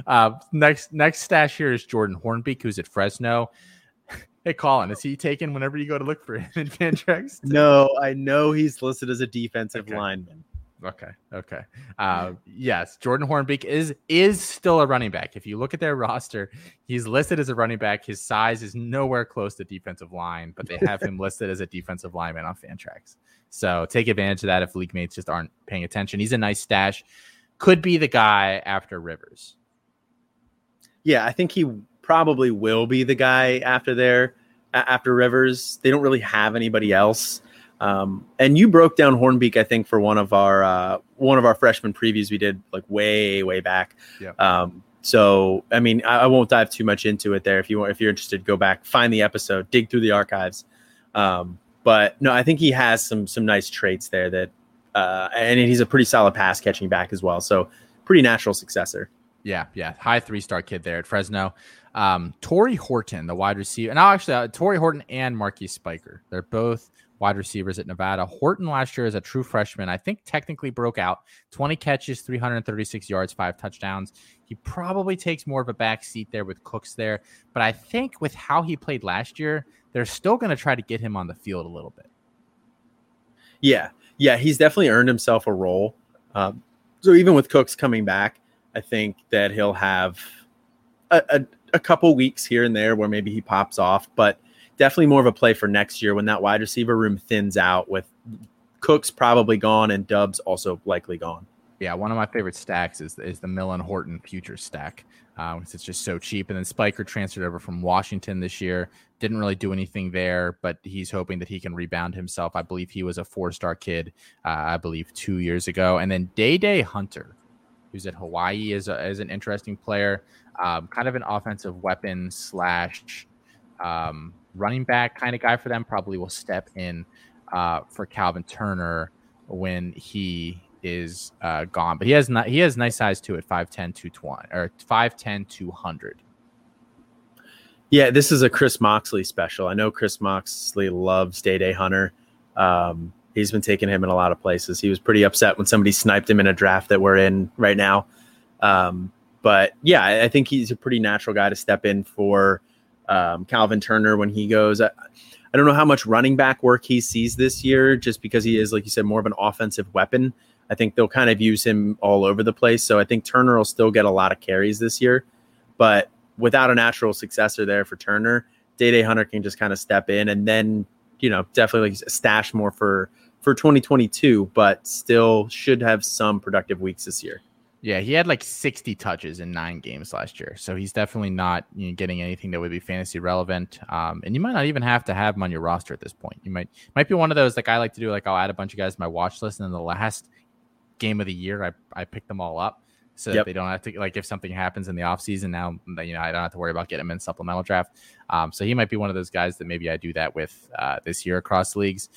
Speaker 2: uh, next next stash here is Jordan Hornbeak, who's at Fresno. Hey, Colin, is he taken whenever you go to look for him in Fantrax?
Speaker 3: No, I know he's listed as a defensive
Speaker 2: Okay.
Speaker 3: lineman.
Speaker 2: Okay. Okay. Uh, yes, Jordan Hornbeak is is still a running back. If you look at their roster, he's listed as a running back. His size is nowhere close to defensive line, but they have him listed as a defensive lineman on Fantrax. So take advantage of that if league mates just aren't paying attention. He's a nice stash. Could be the guy after Rivers.
Speaker 3: Yeah, I think he probably will be the guy after there after Rivers. They don't really have anybody else. Um, and you broke down Hornbeak, I think, for one of our uh, one of our freshman previews we did like way way back.
Speaker 2: Yeah.
Speaker 3: Um, so I mean, I, I won't dive too much into it there. If you want, if you're interested, go back, find the episode, dig through the archives. Um, but no, I think he has some some nice traits there that, uh, and he's a pretty solid pass catching back as well. So pretty natural successor.
Speaker 2: Yeah, yeah, high three star kid there at Fresno. Um, Horton, the wide receiver, and now actually uh, Horton and Marquise Spiker, they're both wide receivers at Nevada. Horton last year as a true freshman, I think technically broke out 20 catches, 336 yards, five touchdowns. He probably takes more of a back seat there with Cooks there, but I think with how he played last year, they're still going to try to get him on the field a little bit.
Speaker 3: Yeah, yeah, he's definitely earned himself a role. Um, so even with Cooks coming back, I think that he'll have a, a, a couple weeks here and there where maybe he pops off, but definitely more of a play for next year when that wide receiver room thins out with Cooks probably gone and Doubs also likely gone.
Speaker 2: Yeah, one of my favorite stacks is is the Millen Horton future stack. Um, it's just so cheap. And then Spiker transferred over from Washington this year. Didn't really do anything there, but he's hoping that he can rebound himself. I believe he was a four star kid, uh, I believe two years ago. And then Dae Dae Hunter, who's at Hawaii, is, a, is an interesting player, um, kind of an offensive weapon slash um, running back kind of guy for them. Probably will step in uh, for Calvin Turner when he is uh, gone. But he has not, he has nice size too at 5'10, 220 or 5'10, 200.
Speaker 3: Yeah, this is a Chris Moxley special. I know Chris Moxley loves Dae Dae Hunter. Um, he's been taking him in a lot of places. He was pretty upset when somebody sniped him in a draft that we're in right now. Um, but yeah, I, I think he's a pretty natural guy to step in for um, Calvin Turner when he goes. I, I don't know how much running back work he sees this year, just because he is, like you said, more of an offensive weapon. I think they'll kind of use him all over the place. So I think Turner will still get a lot of carries this year. But without a natural successor there for Turner, Dae Dae Hunter can just kind of step in and then, you know, definitely like stash more for for 2022, but still should have some productive weeks this year.
Speaker 2: Yeah, he had like 60 touches in nine games last year. So he's definitely not you know, getting anything that would be fantasy relevant. Um, and you might not even have to have him on your roster at this point. You might might be one of those like I like to do, like I'll add a bunch of guys to my watch list, and then the last game of the year, I, I pick them all up so that
Speaker 3: Yep.
Speaker 2: they don't have to like if something happens in the offseason now you know I don't have to worry about getting them in supplemental draft. Um, so he might be one of those guys that maybe I do that with uh, this year across leagues.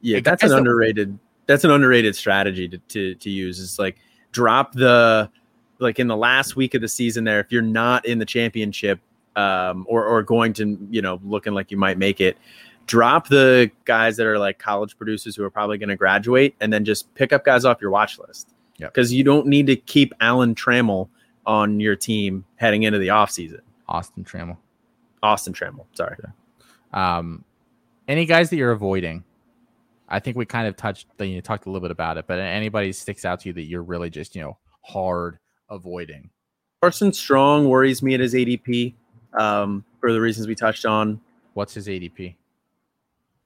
Speaker 3: Yeah, that's an underrated. That's an underrated strategy to, to to use. Is like drop the like in the last week of the season. There, if you're not in the championship, um, or or going to you know looking like you might make it, drop the guys that are like college producers who are probably going to graduate, and then just pick up guys off your watch list.
Speaker 2: Yep.
Speaker 3: Because you don't need to keep Alan Trammell on your team heading into the offseason.
Speaker 2: Austin Trammell.
Speaker 3: Austin Trammell, sorry.
Speaker 2: Um, any guys that you're avoiding? I think we kind of touched, you know, talked a little bit about it, but anybody sticks out to you that you're really just, you know, hard avoiding?
Speaker 3: Carson Strong worries me at his ADP um, for the reasons we touched on.
Speaker 2: What's his ADP?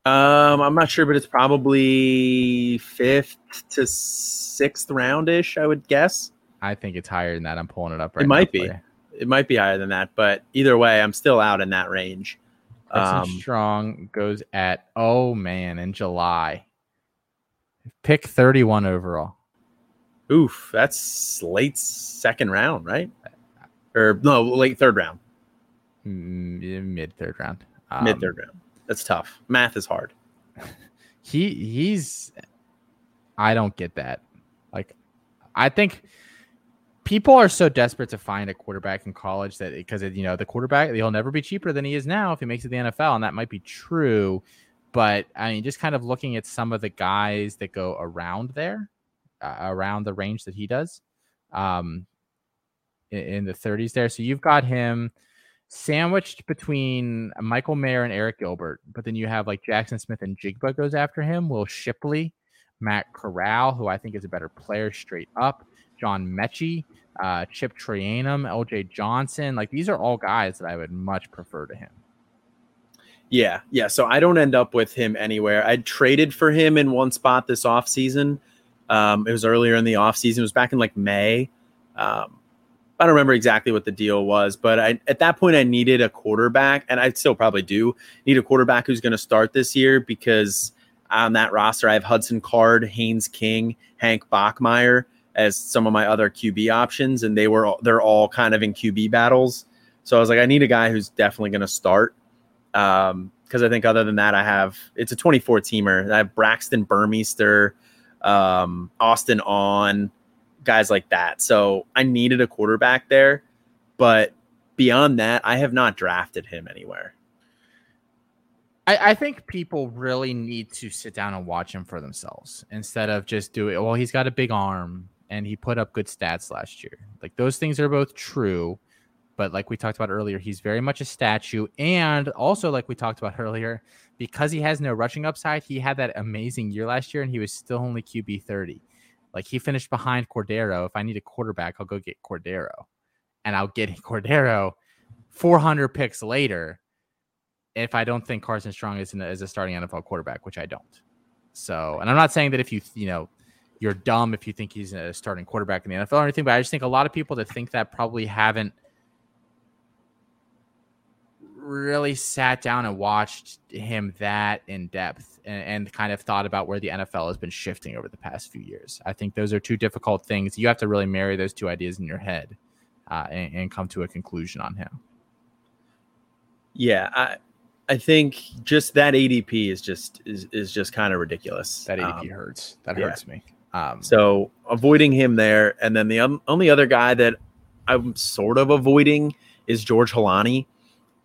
Speaker 3: Um, I'm not sure, but it's probably fifth to sixth roundish, I would guess.
Speaker 2: I think it's higher than that. I'm pulling it up right
Speaker 3: it might be. It might be higher than that, but either way, I'm still out in that range.
Speaker 2: Um, Strong goes at oh man in July. Pick 31 overall.
Speaker 3: Oof, that's late second round, right? Or no, late third round.
Speaker 2: Mid third round.
Speaker 3: Um, Mid third round. That's tough. Math is hard.
Speaker 2: He he's I don't get that. Like I think people are so desperate to find a quarterback in college that because you know the quarterback he'll never be cheaper than he is now if he makes it the NFL, and that might be true. But I mean, just kind of looking at some of the guys that go around there, uh, around the range that he does, um, in, in the 30s there. So you've got him sandwiched between Michael Mayer and Eric Gilbert, but then you have like Jaxon Smith-Njigba goes after him, Will Shipley, Matt Corral, who I think is a better player straight up, John Metchie, uh, Chip Trayanum, LJ Johnson. Like these are all guys that I would much prefer to him.
Speaker 3: Yeah, yeah. So I don't end up with him anywhere. I traded for him in one spot this offseason. Um, it was earlier in the offseason. It was back in like May. Um, I don't remember exactly what the deal was, but I, at that point I needed a quarterback, and I still probably do need a quarterback who's going to start this year because on that roster I have Hudson Card, Haynes King, Hank Bachmeier as some of my other QB options, and they were they're all kind of in QB battles. So I was like, I need a guy who's definitely going to start. Um, because I think other than that, I have it's a 24 teamer. I have Braxton Burmeister, um, Austin Aune, guys like that. So I needed a quarterback there, but beyond that, I have not drafted him anywhere.
Speaker 2: I, I, think people really need to sit down and watch him for themselves instead of just do it. Well, he's got a big arm and he put up good stats last year. Like those things are both true, but like we talked about earlier, he's very much a statue. And also, like we talked about earlier, because he has no rushing upside, he had that amazing year last year and he was still only QB 30. Like he finished behind Cordeiro. If I need a quarterback, I'll go get Cordeiro. And I'll get Cordeiro 400 picks later if I don't think Carson Strong is, a, is a starting NFL quarterback, which I don't. So, and I'm not saying that if you, you know, you're dumb if you think he's a starting quarterback in the NFL or anything. But I just think a lot of people that think that probably haven't really sat down and watched him that in depth and, and, kind of thought about where the NFL has been shifting over the past few years. I think those are two difficult things. You have to really marry those two ideas in your head uh, and, and, come to a conclusion on him.
Speaker 3: Yeah, I I think just that ADP is just is, is just kind of ridiculous.
Speaker 2: That ADP um, hurts. That yeah. hurts me.
Speaker 3: Um, so avoiding him there, and then the um, only other guy that I'm sort of avoiding is George Holani,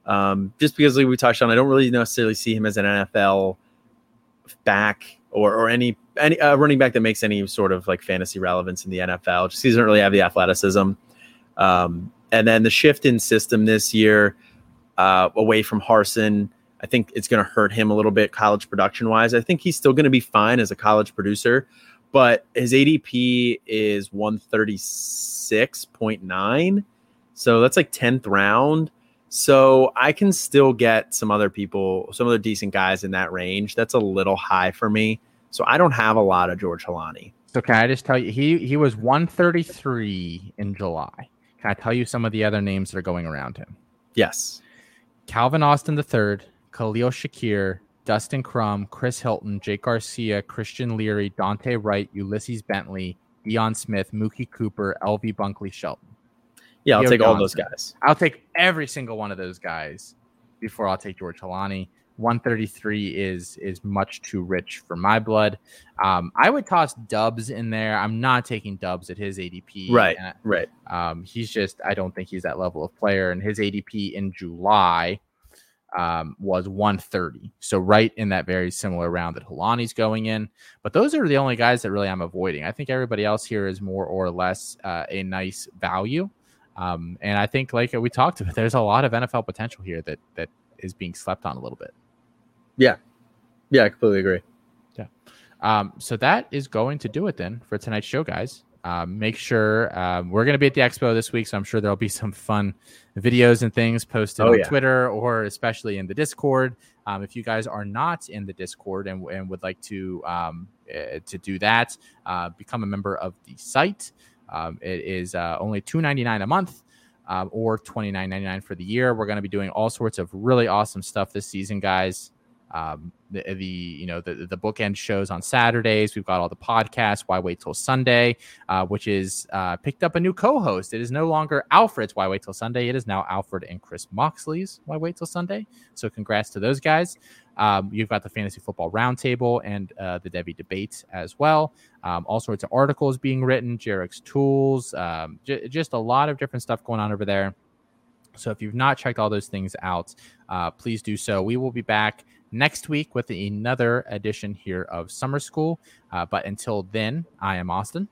Speaker 3: Um, just because like we touched on, I don't really necessarily see him as an NFL back or or any any uh, running back that makes any sort of like fantasy relevance in the NFL. Just he doesn't really have the athleticism. Um, and then the shift in system this year uh, away from Harsin, I think it's going to hurt him a little bit college production wise. I think he's still going to be fine as a college producer, but his ADP is 136.9. So that's like 10th round. So I can still get some other people, some other decent guys in that range. That's a little high for me. So I don't have a lot of George Holani.
Speaker 2: So can I just tell you he he was 133 in July. Can I tell you some of the other names that are going around him?
Speaker 3: Yes.
Speaker 2: Calvin Austin III, Khalil Shakir, Dustin Crum, Chris Hilton, Jake Garcia, Christian Leary, Dante Wright, Ulysses Bentley, Deion Smith, Mookie Cooper, LV Bunkley Shelton.
Speaker 3: Yeah, I'll Theo take Johnson. all those guys.
Speaker 2: I'll take every single one of those guys before I'll take George Holani. 133 is is much too rich for my blood. Um, I would toss Doubs in there. I'm not taking Doubs at his ADP.
Speaker 3: Right, right.
Speaker 2: Um, he's just I don't think he's that level of player. And his ADP in July um, was 130. So right in that very similar round that Holani's going in. But those are the only guys that really I'm avoiding. I think everybody else here is more or less uh, a nice value. Um, and I think, like we talked about, there's a lot of NFL potential here that that is being slept on a little bit.
Speaker 3: Yeah, yeah, I completely agree.
Speaker 2: Yeah. Um, so that is going to do it then for tonight's show, guys. Um, make sure um, we're going to be at the expo this week, so I'm sure there'll be some fun videos and things posted oh, on yeah. Twitter or especially in the Discord. Um, if you guys are not in the Discord and, and would like to um, uh, to do that, uh, become a member of the site. Um, it is uh, only two ninety nine a month. Um, or twenty nine ninety nine for the year. We're going to be doing all sorts of really awesome stuff this season, guys um, the, the you know the the bookend shows on Saturdays. We've got all the podcasts. Why wait till Sunday? Uh, which is uh, picked up a new co-host. It is no longer Alfred's Why Wait Till Sunday. It is now Alfred and Chris Moxley's Why Wait Till Sunday. So congrats to those guys. Um, you've got the fantasy football roundtable and uh, the Devy debates as well. Um, all sorts of articles being written, Jarek's tools, um, j- just a lot of different stuff going on over there. So if you've not checked all those things out, uh, please do so. We will be back next week with another edition here of Summer School. Uh, but until then, I am Austin.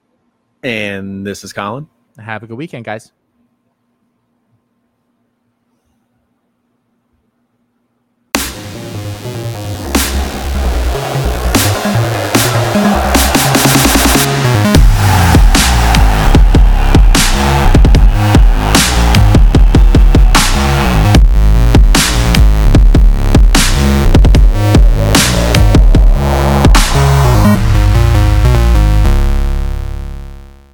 Speaker 3: And this is Colin.
Speaker 2: Have a good weekend, guys.